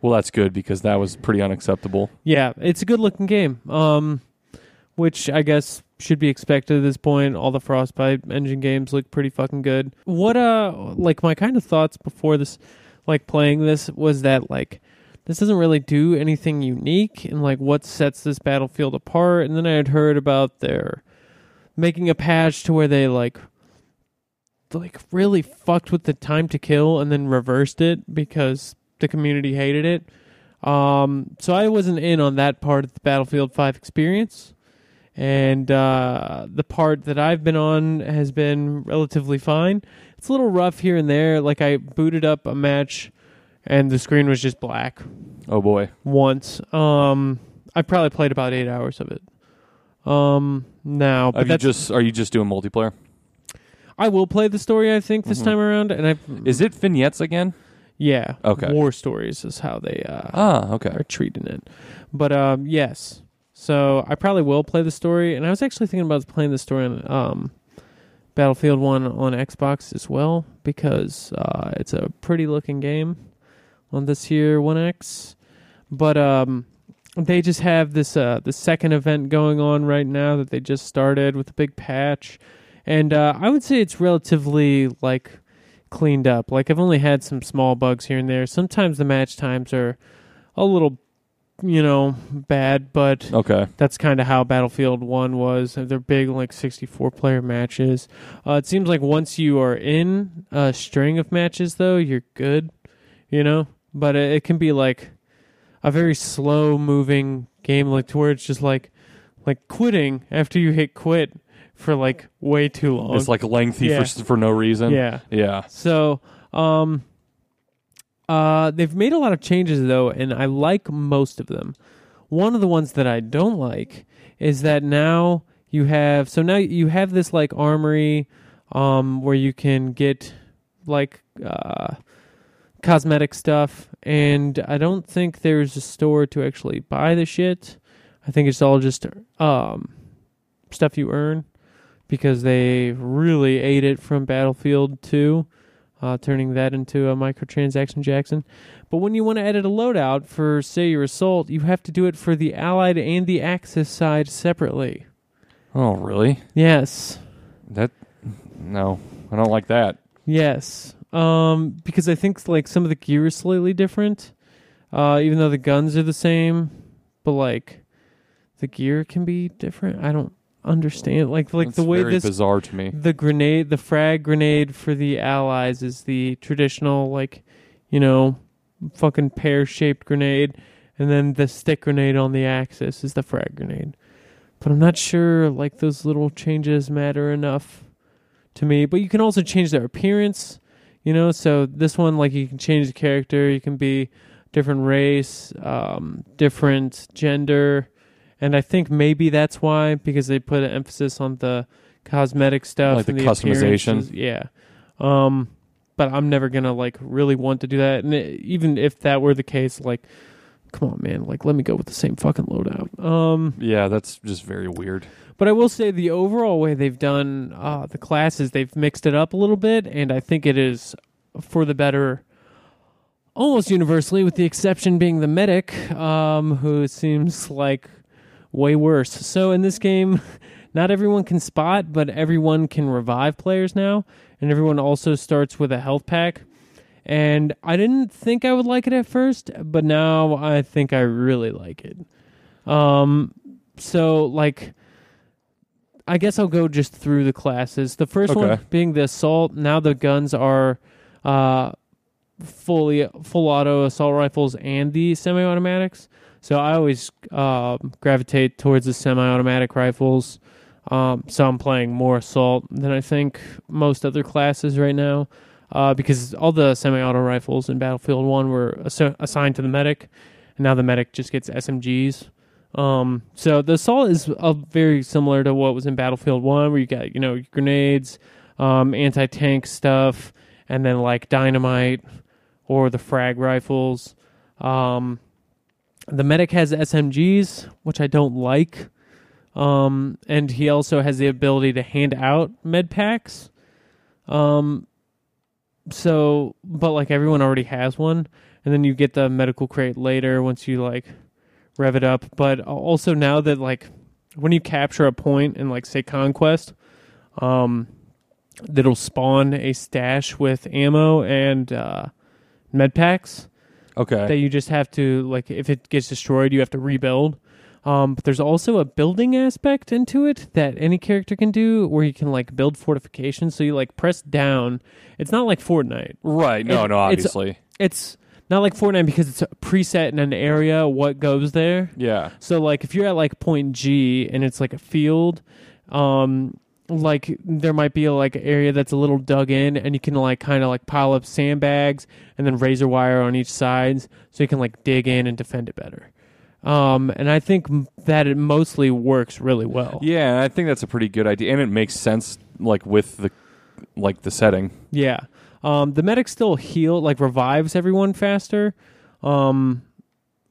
Well, that's good because that was pretty unacceptable. Yeah, it's a good looking game. Um, which I guess should be expected at this point. All the Frostbite engine games look pretty fucking good. What uh, like my kind of thoughts before this, like playing this was that like this doesn't really do anything unique and like what sets this battlefield apart. And then I had heard about their making a patch to where they like like really fucked with the time to kill and then reversed it because the community hated it. Um, so I wasn't in on that part of the Battlefield 5 experience. And uh, the part that I've been on has been relatively fine. It's a little rough here and there. Like I booted up a match and the screen was just black Oh boy. once. Um, I probably played about eight hours of it. Um, now, but you just are you just doing multiplayer? I will play the story. I think this Mhm. time around, and I Is it vignettes again? Yeah, Okay. war stories is how they uh, Ah, okay. are treating it. But um, yes, so I probably will play the story, and I was actually thinking about playing the story on um, Battlefield One on Xbox as well because uh, it's a pretty looking game on this here One X. But um, they just have this uh, the second event going on right now that they just started with a big patch, and uh, I would say it's relatively like cleaned up. Like I've only had some small bugs here and there. Sometimes the match times are a little, you know, bad, but Okay. that's kind of how Battlefield 1 was. They're big, like 64 player matches. Uh, it seems like once you are in a string of matches, though, you're good, you know? But it, it can be like a very slow moving game, like to where it's just like, like quitting after you hit quit for like way too long. It's like lengthy Yeah. for for no reason. yeah. Yeah. So, um, uh, they've made a lot of changes though, and I like most of them. One of the ones that I don't like is that now you have so now you have this like armory, um, where you can get like uh, cosmetic stuff, and I don't think there's a store to actually buy the shit. I think it's all just um, stuff you earn because they really ate it from Battlefield 2, uh, turning that into a microtransaction Jackson. But when you want to edit a loadout for, say, your assault, you have to do it for the Allied and the Axis side separately. Oh, really? Yes. That no, I don't like that. Yes. Um, because I think like some of the gear is slightly different. Uh, even though the guns are the same, but like the gear can be different. I don't understand like like That's the way very this bizarre to me. the grenade the frag grenade for the allies is the traditional like you know fucking pear shaped grenade and then the stick grenade on the axis is the frag grenade. But i'm not sure like those little changes matter enough to me. But you can also change their appearance you know? So this one like you can change the character. You can be different race um different gender and i think maybe that's why because they put an emphasis on the cosmetic stuff Like the the customization. yeah um but i'm never gonna like really want to do that and it, even if that were the case like come on man like let me go with the same fucking loadout um Yeah, that's just very weird. but I will say the overall way they've done uh, the classes, they've mixed it up a little bit, and I think it is for the better almost universally, with the exception being the medic, um, who seems like way worse. So in this game, not everyone can spot, but everyone can revive players now, and everyone also starts with a health pack. And I didn't think I would like it at first, but now I think I really like it. Um, so like I guess I'll go just through the classes. The first one being the assault. Now the guns are uh, fully full auto assault rifles and the semi-automatics. So I always um gravitate towards the semi-automatic rifles. Um, so I'm playing more assault than I think most other classes right now, uh, because all the semi-auto rifles in Battlefield One were assi- assigned to the medic, and now the medic just gets SMGs. Um, so the assault is uh, very similar to what was in Battlefield One, where you got you know grenades, um, anti tank stuff, and then like dynamite or the frag rifles. Um, the medic has SMGs, which I don't like. Um, and he also has the ability to hand out med packs. Um, so, but like everyone already has one, and then you get the medical crate later once you like rev it up. But also now that like when you capture a point in like say conquest, um, that'll spawn a stash with ammo and uh, med packs Okay. that you just have to like if it gets destroyed you have to rebuild um, but there's also a building aspect into it that any character can do where you can like build fortifications so you like press down it's not like fortnite right. No, it- no, it's- obviously. it's not like fortnite because it's a preset in an area what goes there yeah. so like if you're at like point G and it's like a field, um like there might be a like an area that's a little dug in and you can like kind of like pile up sandbags and then razor wire on each side so you can like dig in and defend it better. Um and I think m- that it mostly works really well. Yeah, I think that's a pretty good idea, and it makes sense like with the like the setting. Yeah. Um, the medic still heal like revives everyone faster. Um,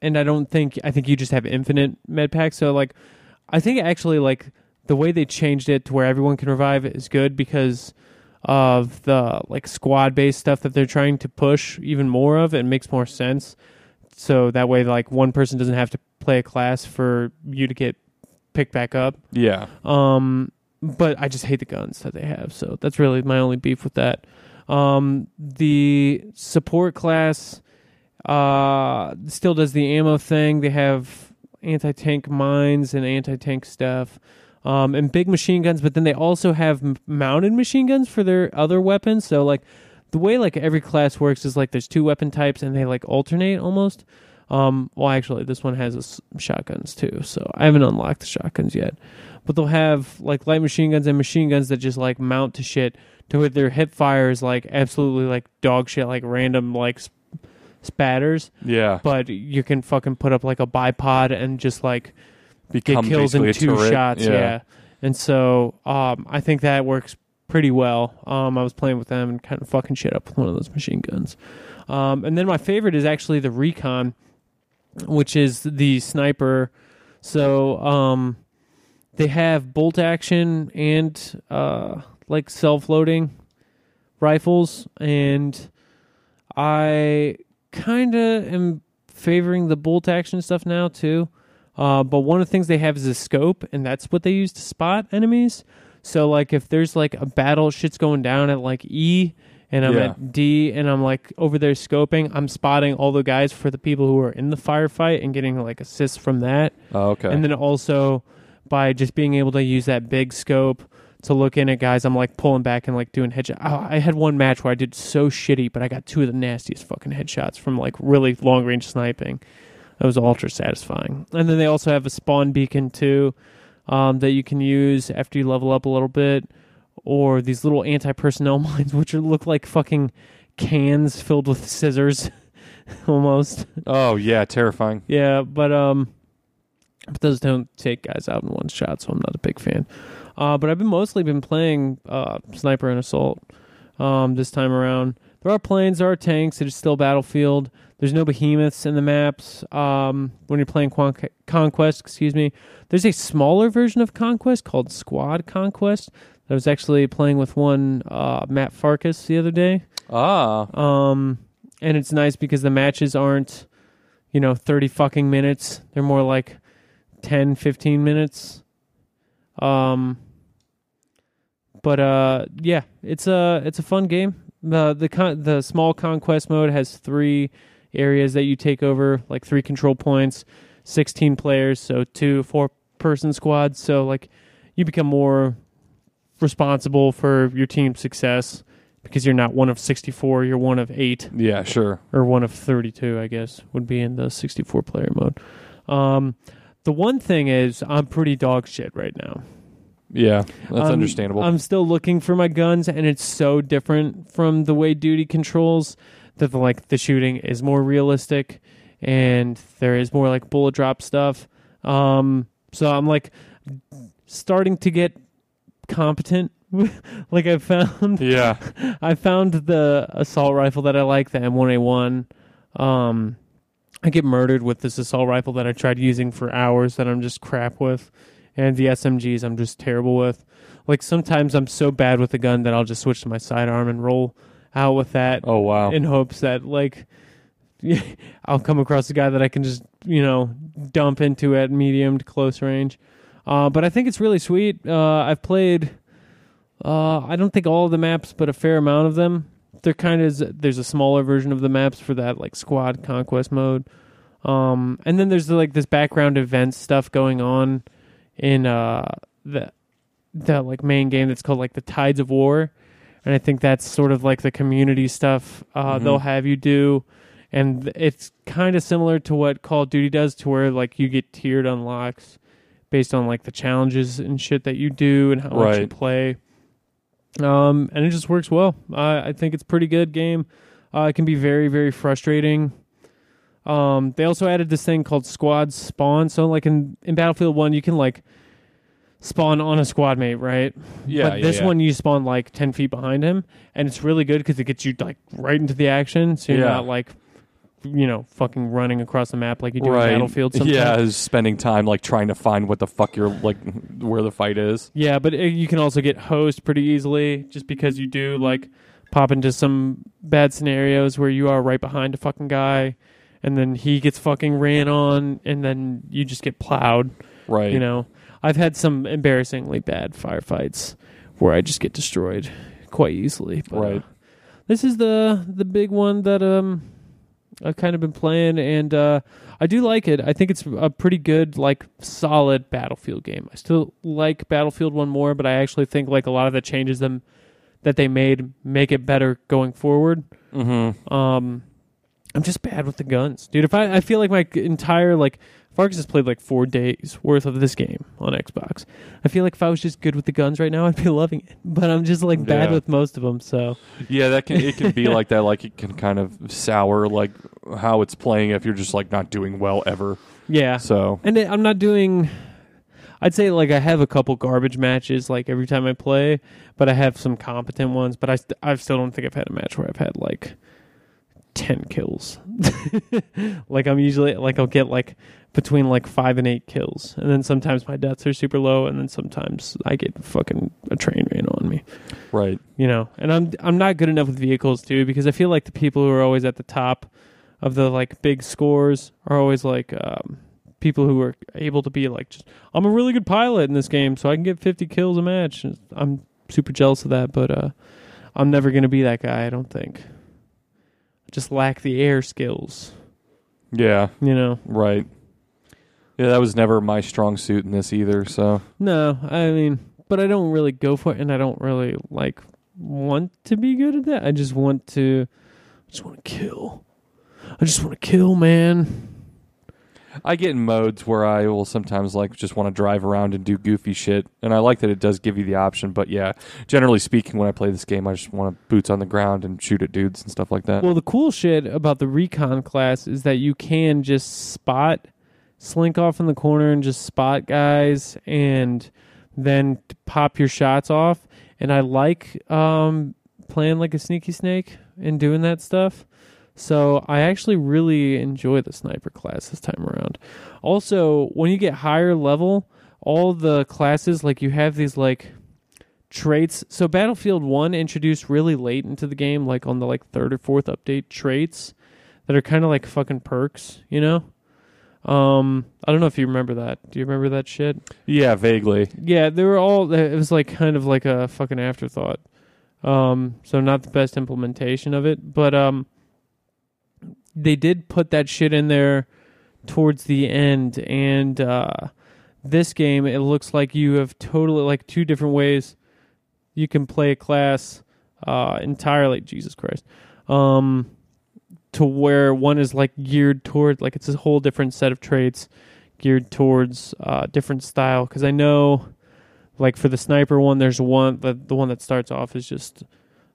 and I don't think I think you just have infinite med packs. So like, I think actually like the way they changed it to where everyone can revive is good because of the like squad based stuff that they're trying to push even more of. It makes more sense. So that way, like one person doesn't have to play a class for you to get picked back up. Yeah. Um, but I just hate the guns that they have. So that's really my only beef with that. Um, the support class uh, still does the ammo thing. They have anti tank mines and anti tank stuff. Um, and big machine guns, but then they also have m- mounted machine guns for their other weapons. So like the way like every class works is like there's two weapon types and they like alternate almost. Um, well, actually, this one has a s- shotguns too, so I haven't unlocked the shotguns yet. But they'll have like light machine guns and machine guns that just like mount to shit to where their hip fire is like absolutely like dog shit, like random like sp- spatters. Yeah. But you can fucking put up like a bipod and just like Become get kills in two shots. Yeah. And so um, I think that works pretty well. Um, I was playing with them and kind of fucking shit up with one of those machine guns. Um, and then my favorite is actually the Recon, which is the sniper. So um, they have bolt action and uh, like self loading rifles, and I kind of am favoring the bolt action stuff now too. Uh, but one of the things they have is a scope, and that's what they use to spot enemies. So like if there's like a battle, shit's going down at like E, and I'm Yeah. at D, and I'm like over there scoping, I'm spotting all the guys for the people who are in the firefight and getting like assists from that. Oh, okay. And then also by just being able to use that big scope to look in at guys, I'm like pulling back and like doing headshot. Oh, I had one match where I did so shitty, but I got two of the nastiest fucking headshots from like really long range sniping. That was ultra satisfying. And then they also have a spawn beacon too um, that you can use after you level up a little bit, or these little anti personnel mines, which are, look like fucking cans filled with scissors, almost. oh yeah, terrifying. Yeah, but um, but those don't take guys out in one shot, so I'm not a big fan. Uh, but I've been mostly been playing uh, sniper and assault um, this time around. There are planes, there are tanks. It is still battlefield. There's no behemoths in the maps. Um, when you're playing Conquest, excuse me, there's a smaller version of Conquest called Squad Conquest. I was actually playing with one uh, Matt Farkas the other day. Ah, Um, and it's nice because the matches aren't, you know, 30 fucking minutes. They're more like 10, 15 minutes. Um, but uh, yeah, it's a it's a fun game. Uh, the con- the small conquest mode has three areas that you take over, like three control points, 16 players, so two four person squads. So like you become more responsible for your team's success because you're not one of 64, you're one of 8 yeah, sure. or one of 32, I guess, would be in the 64 player mode. Um, the one thing is, I'm pretty dog shit right now. Yeah, that's I'm- understandable. I'm still looking for my guns, and it's so different from the way duty controls that the, like the shooting is more realistic, and there is more like bullet drop stuff. Um, so I'm like starting to get competent. like I found yeah, I found the assault rifle that I like, the M1A1. Um, I get murdered with this assault rifle that I tried using for hours that I'm just crap with, and the SMGs I'm just terrible with. Like sometimes I'm so bad with the gun that I'll just switch to my sidearm and roll out with that Oh wow. in hopes that like I'll come across a guy that I can just you know dump into at medium to close range. Uh, but I think it's really sweet. Uh, I've played. Uh, I don't think all of the maps, but a fair amount of them. They're kind of there's a smaller version of the maps for that like squad conquest mode. Um, and then there's like this background event stuff going on in uh the the like main game that's called like the Tides of War, and I think that's sort of like the community stuff uh, Mhm. they'll have you do, and it's kind of similar to what Call of Duty does, to where like you get tiered unlocks based on like the challenges and shit that you do and how much you play. Um, and it just works well. I I think it's a pretty good game. Uh, it can be very very frustrating. Um, they also added this thing called squad spawn. So like in in Battlefield One, you can like spawn on a squad mate, right? yeah, but yeah, this yeah. one you spawn like 10 feet behind him and it's really good because it gets you like right into the action so you're Yeah. not like you know fucking running across the map like you do right. in battlefield sometimes Yeah, spending time like trying to find what the fuck you're like where the fight is. yeah but uh, you can also get hosed pretty easily just because you do like pop into some bad scenarios where you are right behind a fucking guy and then he gets fucking ran on and then you just get plowed Right. you know i've had some embarrassingly bad firefights where i just get destroyed quite easily but, uh, Right. this is the the big one that um i've kind of been playing and uh i do like it i think it's a pretty good like solid battlefield game i still like battlefield one more but i actually think like a lot of the changes them that they made make it better going forward Mm-hmm. um, I'm just bad with the guns, dude. If I, I feel like my entire like Farkas has played like four days worth of this game on Xbox. I feel like if I was just good with the guns right now, I'd be loving it. But I'm just like bad Yeah. with most of them. So Yeah, that can it can be like that. Like it can kind of sour like how it's playing if you're just like not doing well ever. yeah, So and it, I'm not doing. I'd say like I have a couple garbage matches like every time I play, but I have some competent ones. But I st- I still don't think I've had a match where I've had like ten kills. like I'm usually like I'll get like between like five and eight kills, and then sometimes my deaths are super low, and then sometimes I get fucking a train ran on me. Right. You know, and I'm I'm not good enough with vehicles too because I feel like the people who are always at the top of the like big scores are always like um, people who are able to be like just I'm a really good pilot in this game, so I can get 50 kills a match. I'm super jealous of that, but uh, I'm never gonna be that guy. I don't think. Just lack the air skills. Yeah. You know. Right. Yeah, that was never my strong suit in this either. So No, I mean, but I don't really go for it, and I don't really like want to be good at that. I just want to, I just want to kill. I just want to kill, man. I get in modes where I will sometimes like just want to drive around and do goofy shit, and I like that it does give you the option. But yeah, generally speaking, when I play this game, I just want to boots on the ground and shoot at dudes and stuff like that. Well, the cool shit about the recon class is that you can just spot, slink off in the corner and just spot guys, and then pop your shots off. And I like um, playing like a sneaky snake and doing that stuff. So I actually really enjoy the sniper class this time around. Also, when you get higher level, all the classes like you have these like traits. So Battlefield 1 introduced really late into the game like on the like third or fourth update traits that are kind of like fucking perks, you know? Um I don't know if you remember that. Do you remember that shit? yeah, vaguely. Yeah, they were all it was like kind of like a fucking afterthought. Um so not the best implementation of it, but um they did put that shit in there towards the end and uh this game it looks like you have totally like two different ways you can play a class uh entirely Jesus Christ. Um to where one is like geared toward like it's a whole different set of traits geared towards uh different style cuz I know like for the sniper one there's one the the one that starts off is just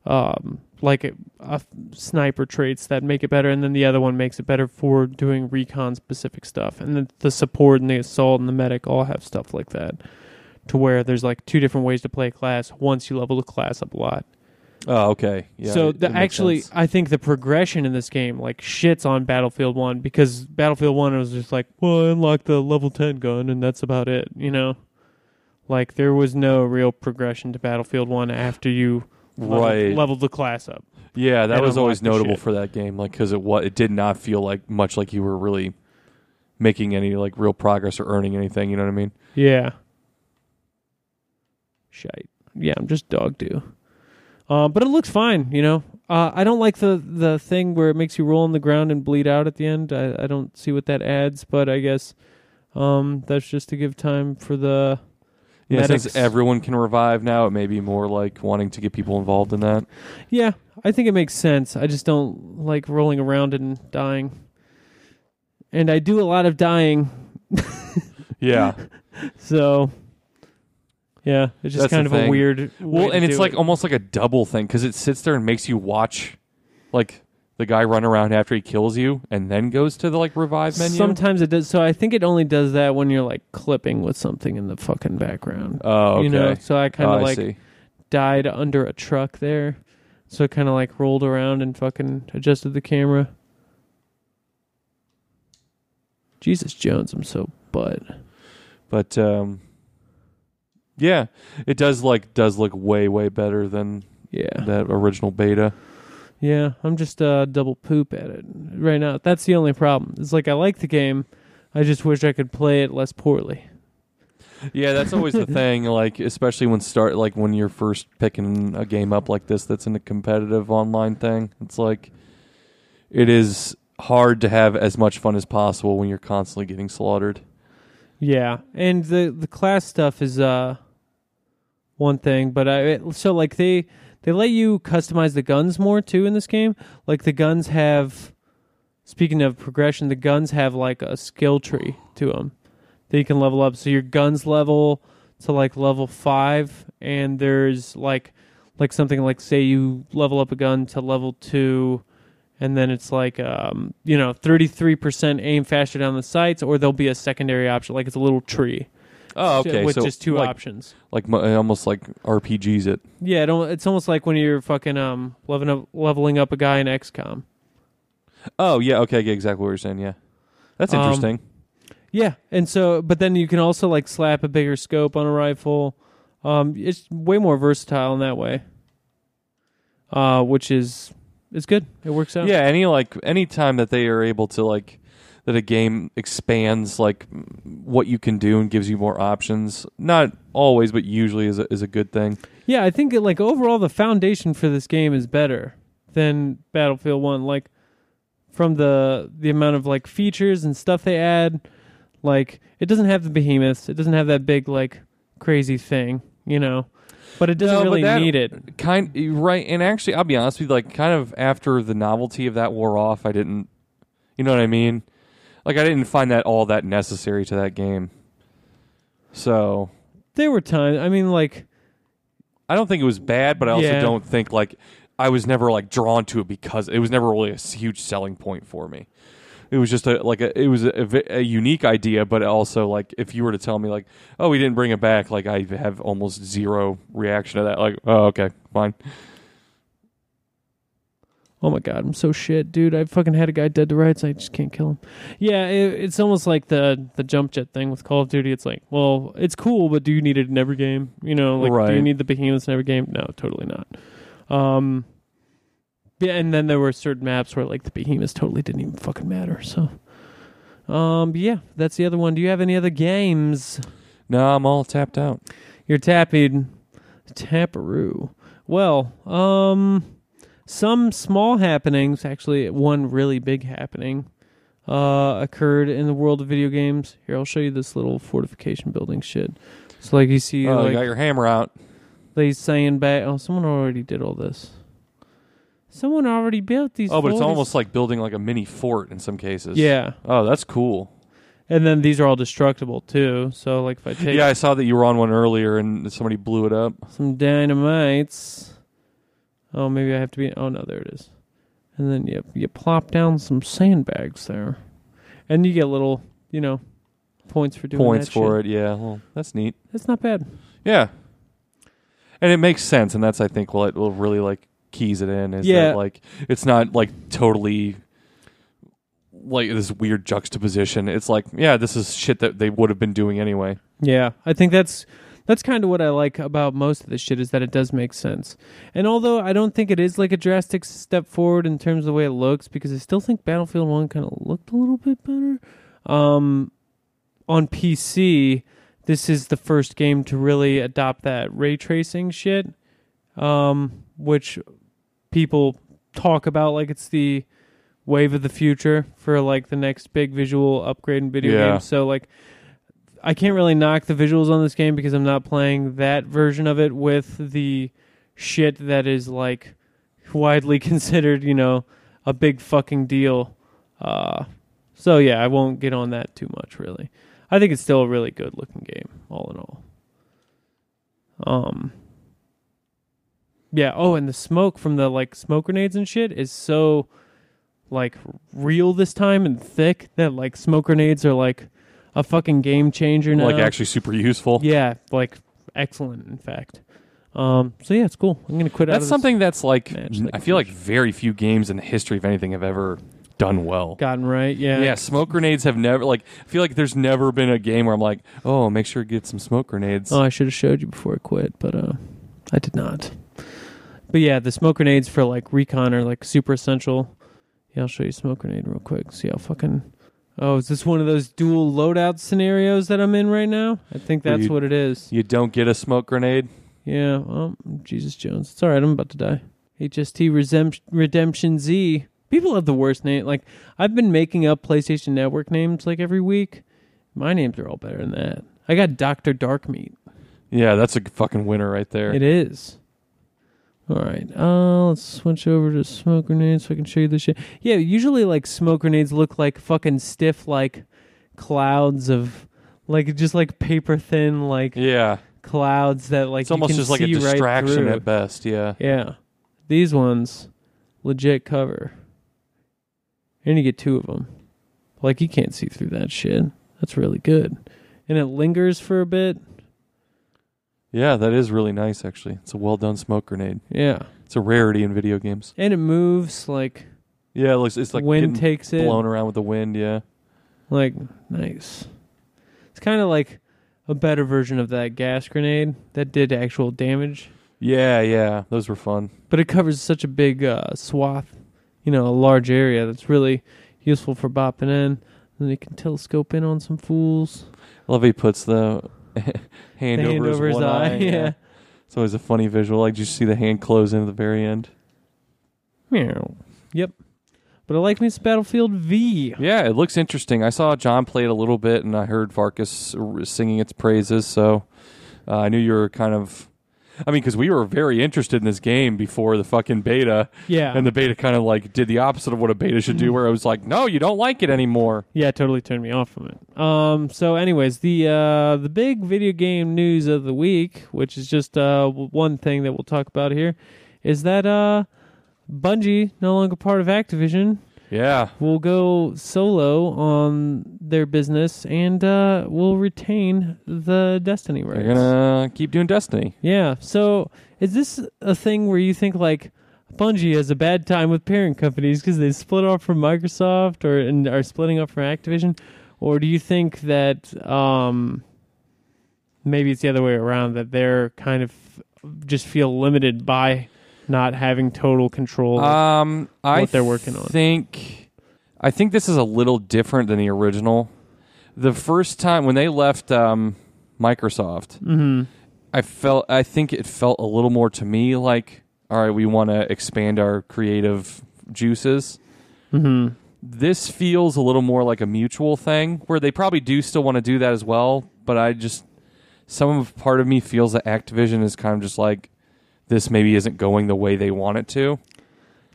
um like a, a sniper traits that make it better and then the other one makes it better for doing recon specific stuff and then the support and the assault and the medic all have stuff like that to where there's like two different ways to play a class once you level the class up a lot Oh, okay. Yeah. so it- the, it actually, sense. I think the progression in this game like shits on Battlefield One because Battlefield One was just like, well, I unlocked the level ten gun and that's about it, you know. Like there was no real progression to Battlefield One after you leveled, Right. leveled the class up. yeah, that was always notable for that game, like because it what it did not feel like much like you were really making any like real progress or earning anything. You know what I mean? Yeah. Shite. Yeah, I'm just dog do. Uh, but it looks fine, you know. Uh, I don't like the the thing where it makes you roll on the ground and bleed out at the end. I, I don't see what that adds, but I guess um, that's just to give time for the Yeah, Medics. since everyone can revive now, it may be more like wanting to get people involved in that. Yeah, I think it makes sense. I just don't like rolling around and dying. And I do a lot of dying, Yeah. so yeah, it's just That's kind of a weird. well, and it's like it. almost like a double thing because it sits there and makes you watch, like the guy run around after he kills you and then goes to the like revive menu. Sometimes it does. So I think it only does that when you're like clipping with something in the fucking background. oh, okay. You know, so I kind Oh, of I like see. died under a truck there, so it kind of like rolled around and fucking adjusted the camera. Jesus Jones, I'm so butt. But um, yeah, it does like does look way way better than Yeah, that original beta. Yeah. I'm just uh double poop at it right now. That's the only problem. It's like I like the game. I just wish I could play it less poorly. Yeah, that's always the thing. Like, especially when start like when you're first picking a game up like this, that's in a competitive online thing. It's like it is hard to have as much fun as possible when you're constantly getting slaughtered. Yeah, and the the class stuff is uh one thing, but I so like they they let you customize the guns more too in this game. Like the guns have speaking of progression, the guns have like a skill tree to them that you can level up. So your guns level to like level 5 and there's like like something like say you level up a gun to level 2 and then it's like um, you know 33% aim faster down the sights or there'll be a secondary option like it's a little tree Oh, okay. with so just two like, options. like almost like RPGs. It. Yeah, it, it's almost like when you're fucking um leveling up, leveling up a guy in XCOM. Oh yeah. Okay. I get exactly what you're saying. Yeah. That's Um, interesting. Yeah, and so but then you can also like slap a bigger scope on a rifle. Um, it's way more versatile in that way. Uh, which is it's good. It works out. Yeah, any like any time that they are able to like that a game expands like what you can do and gives you more options. Not always, but usually is a, is a good thing. Yeah, I think like overall the foundation for this game is better than Battlefield 1 like from the the amount of like features and stuff they add like it doesn't have the behemoths, it doesn't have that big like crazy thing, you know. But it doesn't No, really that- need it. Kind right, and actually, I'll be honest with you. Like, kind of after the novelty of that wore off, I didn't. You know what I mean? Like, I didn't find that all that necessary to that game. So There were times I mean like I don't think it was bad, but I also Yeah. don't think like I was never like drawn to it because it was never really a s- huge selling point for me. It was just a like a, it was a, a ve- a unique idea, but also like if you were to tell me like, oh, we didn't bring it back, like I have almost zero reaction to that. Like, oh, okay, fine. Oh my god, I'm so shit, dude. I fucking had a guy dead to rights. I just can't kill him. Yeah, it, it's almost like the the jump jet thing with Call of Duty. It's like, well, it's cool, but do you need it in every game? You know, like do you need the behemoths in every game? No, totally not. Um, yeah, and then there were certain maps where like the behemoths totally didn't even fucking matter. So, um, yeah, that's the other one. Do you have any other games? No, I'm all tapped out. You're tapping Taparoo. Well, um some small happenings, actually one really big happening, uh occurred in the world of video games. Here, I'll show you this little fortification building shit. So like you see oh, like you got your hammer out. they saying back oh someone already did all this. Someone already built these Oh, but it's almost like building like a mini fort in some cases. Yeah. Oh, that's cool. And then these are all destructible too. So like if I take Yeah, I saw that you were on one earlier and somebody blew it up. some dynamites. Oh, maybe I have to be. Oh no, there it is. And then you you plop down some sandbags there, and you get little you know points for doing it. Points for shit. it. Yeah, well, that's neat. That's not bad. Yeah, and it makes sense, and that's I think what will really like keys it in is Yeah. that like it's not like totally like this weird juxtaposition. It's like yeah, this is shit that they would have been doing anyway. Yeah, I think that's that's kind of what I like about most of this shit is that it does make sense. And although I don't think it is like a drastic step forward in terms of the way it looks, because I still think Battlefield One kind of looked a little bit better. Um, on PC, this is the first game to really adopt that ray tracing shit, um, which people talk about like it's the wave of the future for like the next big visual upgrade in video Yeah. games. So like I can't really knock the visuals on this game because I'm not playing that version of it with the shit that is like widely considered, you know, a big fucking deal. Uh so yeah, I won't get on that too much really. I think it's still a really good looking game, all in all. Um Yeah, oh and the smoke from the like smoke grenades and shit is so like real this time and thick that like smoke grenades are like a fucking game changer now. Like actually super useful. yeah, like excellent in fact. Um, so yeah, it's cool. I'm gonna quit out. That's something that's like I feel like very few games in the history of anything have ever done well. gotten right. Yeah, Yeah, smoke grenades have never like. I feel like there's never been a game where I'm like, oh, make sure to get some smoke grenades. Oh, I should have showed you before I quit, but uh, I did not. But yeah, the smoke grenades for like recon are like super essential. Yeah, I'll show you smoke grenade real quick. See how fucking. Oh, is this one of those dual loadout scenarios that I'm in right now? I think that's you- what it is. you don't get a smoke grenade. Yeah, well, Jesus Jones. It's all right. I'm about to die. HST Resem- Redemption Z. People have the worst name. Like I've been making up PlayStation Network names like every week. My names are all better than that. I got Doctor Darkmeat. Yeah, that's a fucking winner right there. It is. All right. Uh, let's switch over to smoke grenades so I can show you this shit. Yeah, usually like smoke grenades look like fucking stiff like clouds of like just like paper thin like yeah, clouds that like it's almost just like a see right distraction at best. Yeah, Yeah. These ones, legit cover. And you get two of them. Like, you can't see through that shit. That's really good. and it lingers for a bit. Yeah, that is really nice. Actually, it's a well done smoke grenade. Yeah, It's a rarity in video games. and it moves like Yeah, it looks it's like wind takes it. blown around with the wind. Yeah. Like nice. It's kind of like a better version of that gas grenade that did actual damage, Yeah, yeah, those were fun. but it covers such a big uh, swath, you know, a large area that's really useful for bopping in. And you can telescope in on some fools. I love how he puts the hand, The hand over, his, one eye. yeah. It's always a funny visual. Like, did you see the hand close in at the very end? Meow. Yep. But I like me some Battlefield V. Yeah, it looks interesting. I saw John play it a little bit, and I heard Varkas singing its praises. So uh, I knew you were kind of. I mean, because we were very interested in this game before the fucking beta, Yeah. and the beta kind of like did the opposite of what a beta should do, where it was like, no, you don't like it anymore. Yeah, it totally turned me off from it. Um. So, anyways, the uh, the big video game news of the week, which is just uh one thing that we'll talk about here, is that uh, Bungie, no longer part of Activision, Yeah, We'll go solo on their business and uh, will retain the Destiny rights. they're gonna keep doing Destiny. Yeah. So, is this a thing where you think like? Bungie has a bad time with parent companies because they split off from Microsoft or and are splitting up from Activision, or do you think that um, maybe it's the other way around that they're kind of just feel limited by not having total control? Um, I what they're working on. I think, I think this is a little different than the original. The first time when they left um, Microsoft, mm-hmm. I felt I think it felt a little more to me like, all right, we want to expand our creative juices. Mm-hmm. This feels a little more like a mutual thing where they probably do still want to do that as well, but I just some of part of me feels that Activision is kind of just like this maybe isn't going the way they want it to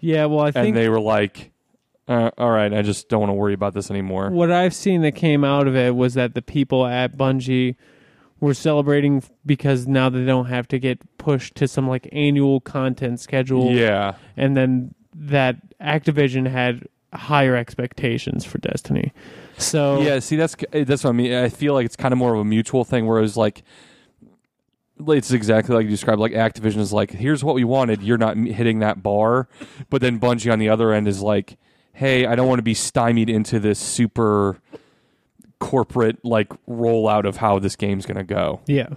Yeah. Well, I think and they were like, uh, "All right, I just don't want to worry about this anymore." what I've seen that came out of it was that the people at Bungie were celebrating because now they don't have to get pushed to some like annual content schedule. Yeah, And then that Activision had higher expectations for Destiny. So yeah. See, that's that's what I mean. I feel like it's kind of more of a mutual thing, where it's like. It's exactly like you described. Like Activision is like, here's what we wanted. You're not hitting that bar, but then Bungie on the other end is like, hey, I don't want to be stymied into this super corporate like rollout of how this game's going to go. yeah.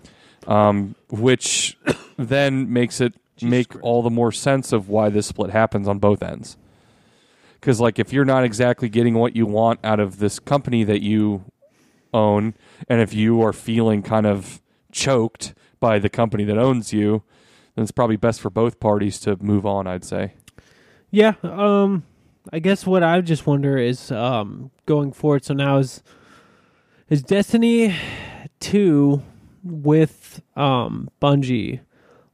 um, which then makes it make all the more sense of why this split happens on both ends. Because like if you're not exactly getting what you want out of this company that you own, and if you are feeling kind of choked by the company that owns you, then it's probably best for both parties to move on. I'd say. Yeah, um I guess what I just wonder is um going forward so now is is Destiny 2 with um Bungie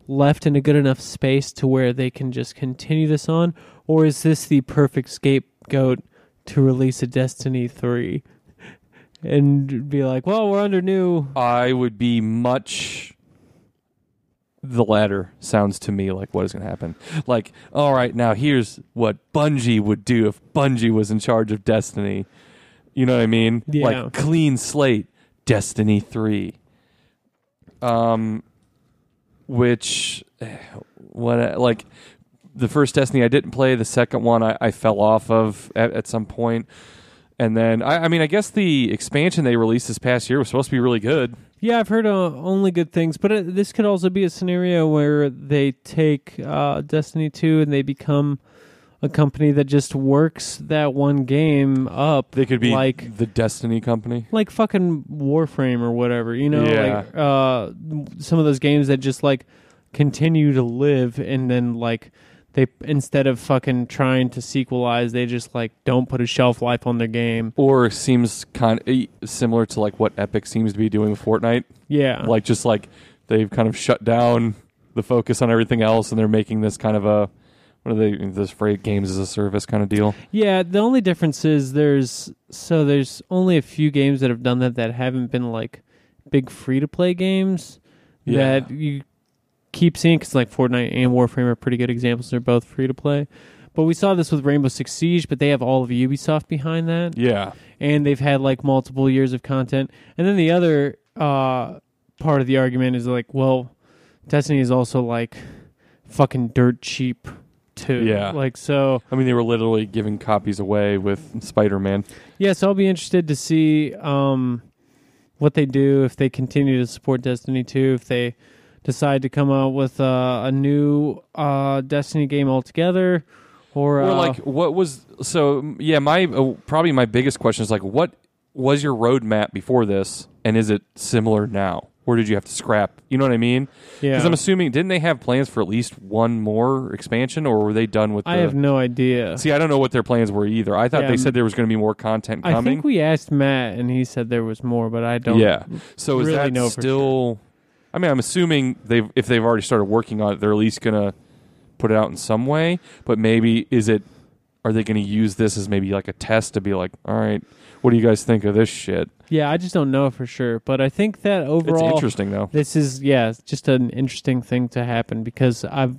left in a good enough space to where they can just continue this on or is this the perfect scapegoat to release a Destiny 3 and be like, "Well, we're under new I would be much. The latter sounds to me like what is going to happen. Like, all right, now here's what Bungie would do if Bungie was in charge of Destiny. You know what I mean? Yeah. Like clean slate, Destiny three. Um, which, what like the first Destiny I didn't play. The second one I, I fell off of at, at some point. And then I, I mean I guess the expansion they released this past year was supposed to be really good. Yeah, I've heard uh, only good things, but it, this could also be a scenario where they take uh, Destiny 2 and they become a company that just works that one game up. They could be like the Destiny company. like fucking Warframe or whatever, you know, Yeah. like uh, some of those games that just like continue to live and then like they instead of fucking trying to sequelize, they just like don't put a shelf life on their game. Or seems kind of similar to like what Epic seems to be doing with Fortnite. Yeah, Like just like they've kind of shut down the focus on everything else, and they're making this kind of a what are they this phrase games as a service kind of deal. Yeah, the only difference is there's so there's only a few games that have done that that haven't been like big free to play games Yeah. that you keep seeing because like Fortnite and Warframe are pretty good examples. They're both free to play. But we saw this with Rainbow Six Siege, but they have all of Ubisoft behind that, Yeah, and they've had like multiple years of content. And then the other uh, part of the argument is like, well, Destiny is also like fucking dirt cheap too. Yeah. Like so. I mean, they were literally giving copies away with Spider Man. Yeah, so I'll be interested to see um, what they do if they continue to support Destiny 2, if they decide to come out with uh, a new uh, Destiny game altogether, or, Or uh, like, what was so? Yeah, my uh, probably my biggest question is like, what was your roadmap before this, and is it similar now? Or did you have to scrap? You know what I mean? yeah. Because I'm assuming didn't they have plans for at least one more expansion, or were they done with? The, I have no idea. See, I don't know what their plans were either. I thought Yeah, they said there was going to be more content coming. I think we asked Matt, and he said there was more, but I don't. yeah. So is really that know for still? I mean, I'm assuming they've if they've already started working on it, they're at least going to put it out in some way. But maybe is it? Are they going to use this as maybe like a test to be like, all right, what do you guys think of this shit? Yeah, I just don't know for sure, but I think that It's overall, interesting though. this is yeah, it's just an interesting thing to happen because I've,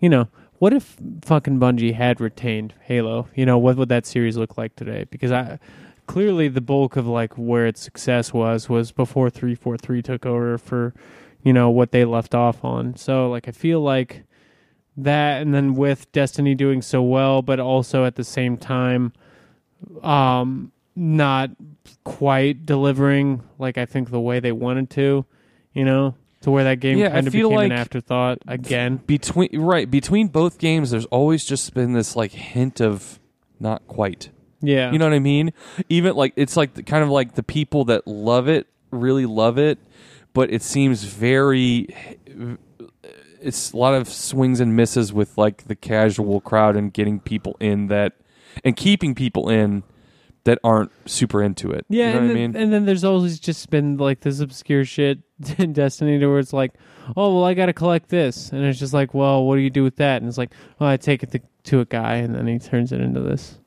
you know, what if fucking Bungie had retained Halo? You know, what would that series look like today? Because I clearly the bulk of like where its success was was before three four three took over for, you know, what they left off on. So like I feel like that, and then with Destiny doing so well, but also at the same time, um, not quite delivering like I think the way they wanted to, you know, to where that game Yeah, kind of became an afterthought again. Between right between both games, there's always just been this like hint of not quite. Yeah, You know what I mean? Even like it's like the, kind of like the people that love it really love it, but it seems very. It's a lot of swings and misses with like the casual crowd and getting people in that, and keeping people in that aren't super into it. Yeah, you know and what then, I mean? and then there's always just been like this obscure shit in Destiny to where it's like, oh well, I got to collect this, and it's just like, well, what do you do with that? And it's like, well, I take it to, to a guy, and then he turns it into this.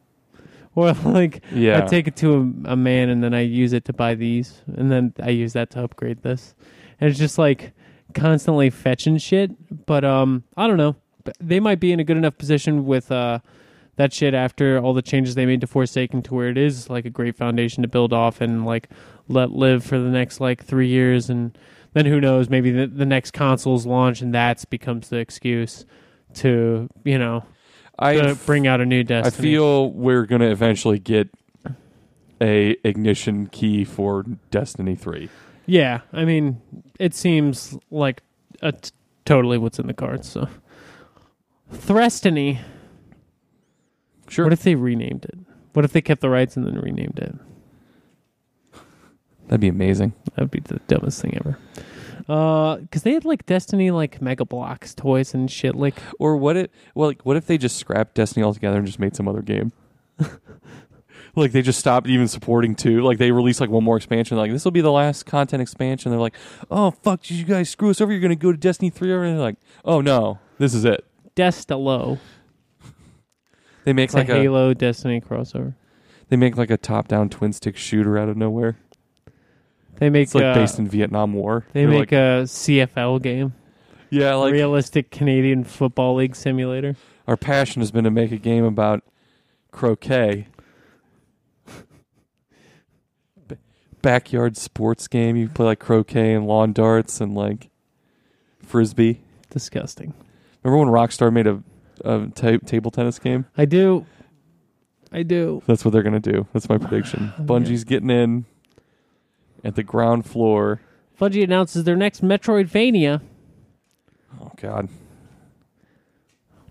Or like, yeah, I take it to a, a man, and then I use it to buy these, and then I use that to upgrade this, and it's just like constantly fetching shit. But um, I don't know. They might be in a good enough position with uh that shit after all the changes they made to Forsaken to where it is like a great foundation to build off and like let live for the next like three years and then who knows maybe the, the next consoles launch and that's becomes the excuse to you know I to bring out a new destiny. I feel we're gonna eventually get a ignition key for Destiny Three. yeah, I mean it seems like a t- totally what's in the cards. So Threstiny. Sure. What if they renamed it? What if they kept the rights and then renamed it? That'd be amazing. That would be the dumbest thing ever. Uh, because they had like Destiny, like Mega Bloks toys and shit. Like, Or what it well like what if they just scrapped Destiny altogether and just made some other game? like they just stopped even supporting two. Like they released like one more expansion. Like this will be the last content expansion. They're like, oh fuck, did you guys screw us over? You're gonna go to Destiny three over? And they're like, oh no, this is it. Destalo. They make It's like a a, Halo Destiny crossover. they make like a top down twin stick shooter out of nowhere. They make It's like uh, based in Vietnam War. they They're make like, a CFL game, yeah, like realistic Canadian Football League simulator. our passion has been to make a game about croquet. Backyard sports game. You play like croquet and lawn darts and like frisbee. Disgusting. Remember when Rockstar made a, a ta- table tennis game? I do. I do. That's what they're gonna do. That's my prediction. Bungie's getting in at the ground floor. Bungie announces their next Metroidvania. Oh God.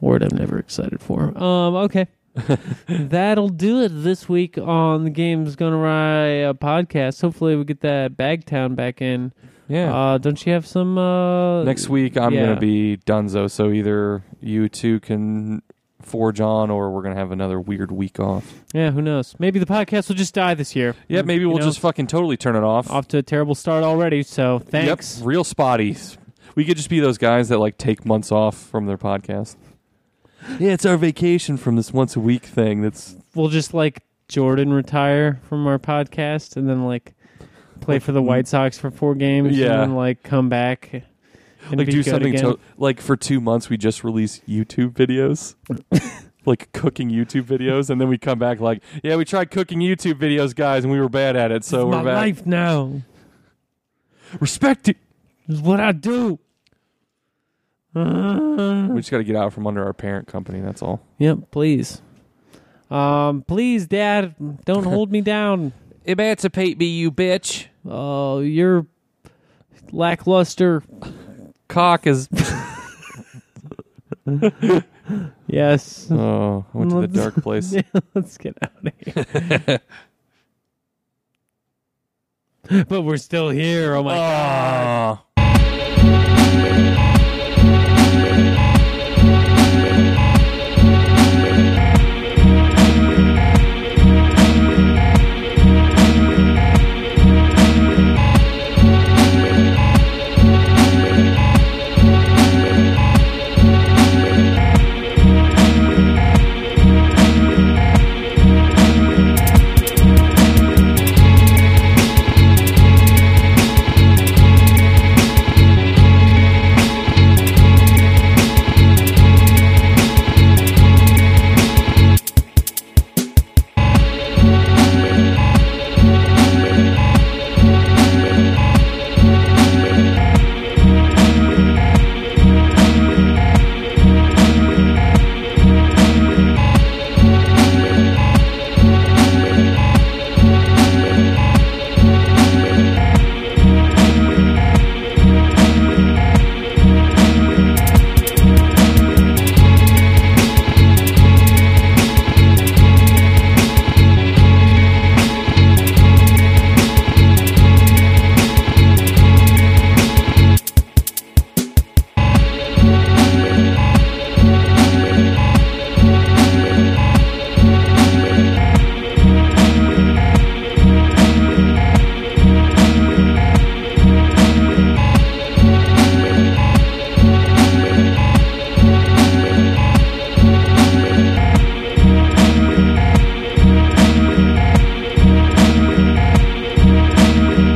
Word I'm never excited for. Um, okay. That'll do it this week on the Games Gone Awry uh, podcast. Hopefully, we get that Bagtown back in. Yeah. Uh, don't you have some? Uh, Next week I'm yeah. gonna be Dunzo, so either you two can forge on, or we're gonna have another weird week off. Yeah, who knows? Maybe the podcast will just die this year. Yeah, maybe we'll know? just fucking totally turn it off. off to a terrible start already. So thanks. Yep, real spotty. We could just be those guys that like take months off from their podcast. Yeah, it's our vacation from this once a week thing. That's We'll just like Jordan retire from our podcast and then like play for the mm. White Sox for four games. Yeah. and then like come back and like do something to like for two months we just release YouTube videos. like cooking YouTube videos, and then we come back like, yeah, we tried cooking YouTube videos, guys, and we were bad at it, so It's we're my back. life now. Respect it. This what I do. Uh, We just got to get out from under our parent company. That's all. yep, please. Um, please, Dad, don't hold me down. Emancipate me, you bitch. Oh, you're lackluster. Cock is. Yes. Oh, I went to the dark place. Let's get out of here. but we're still here. Oh my ah. god. Oh.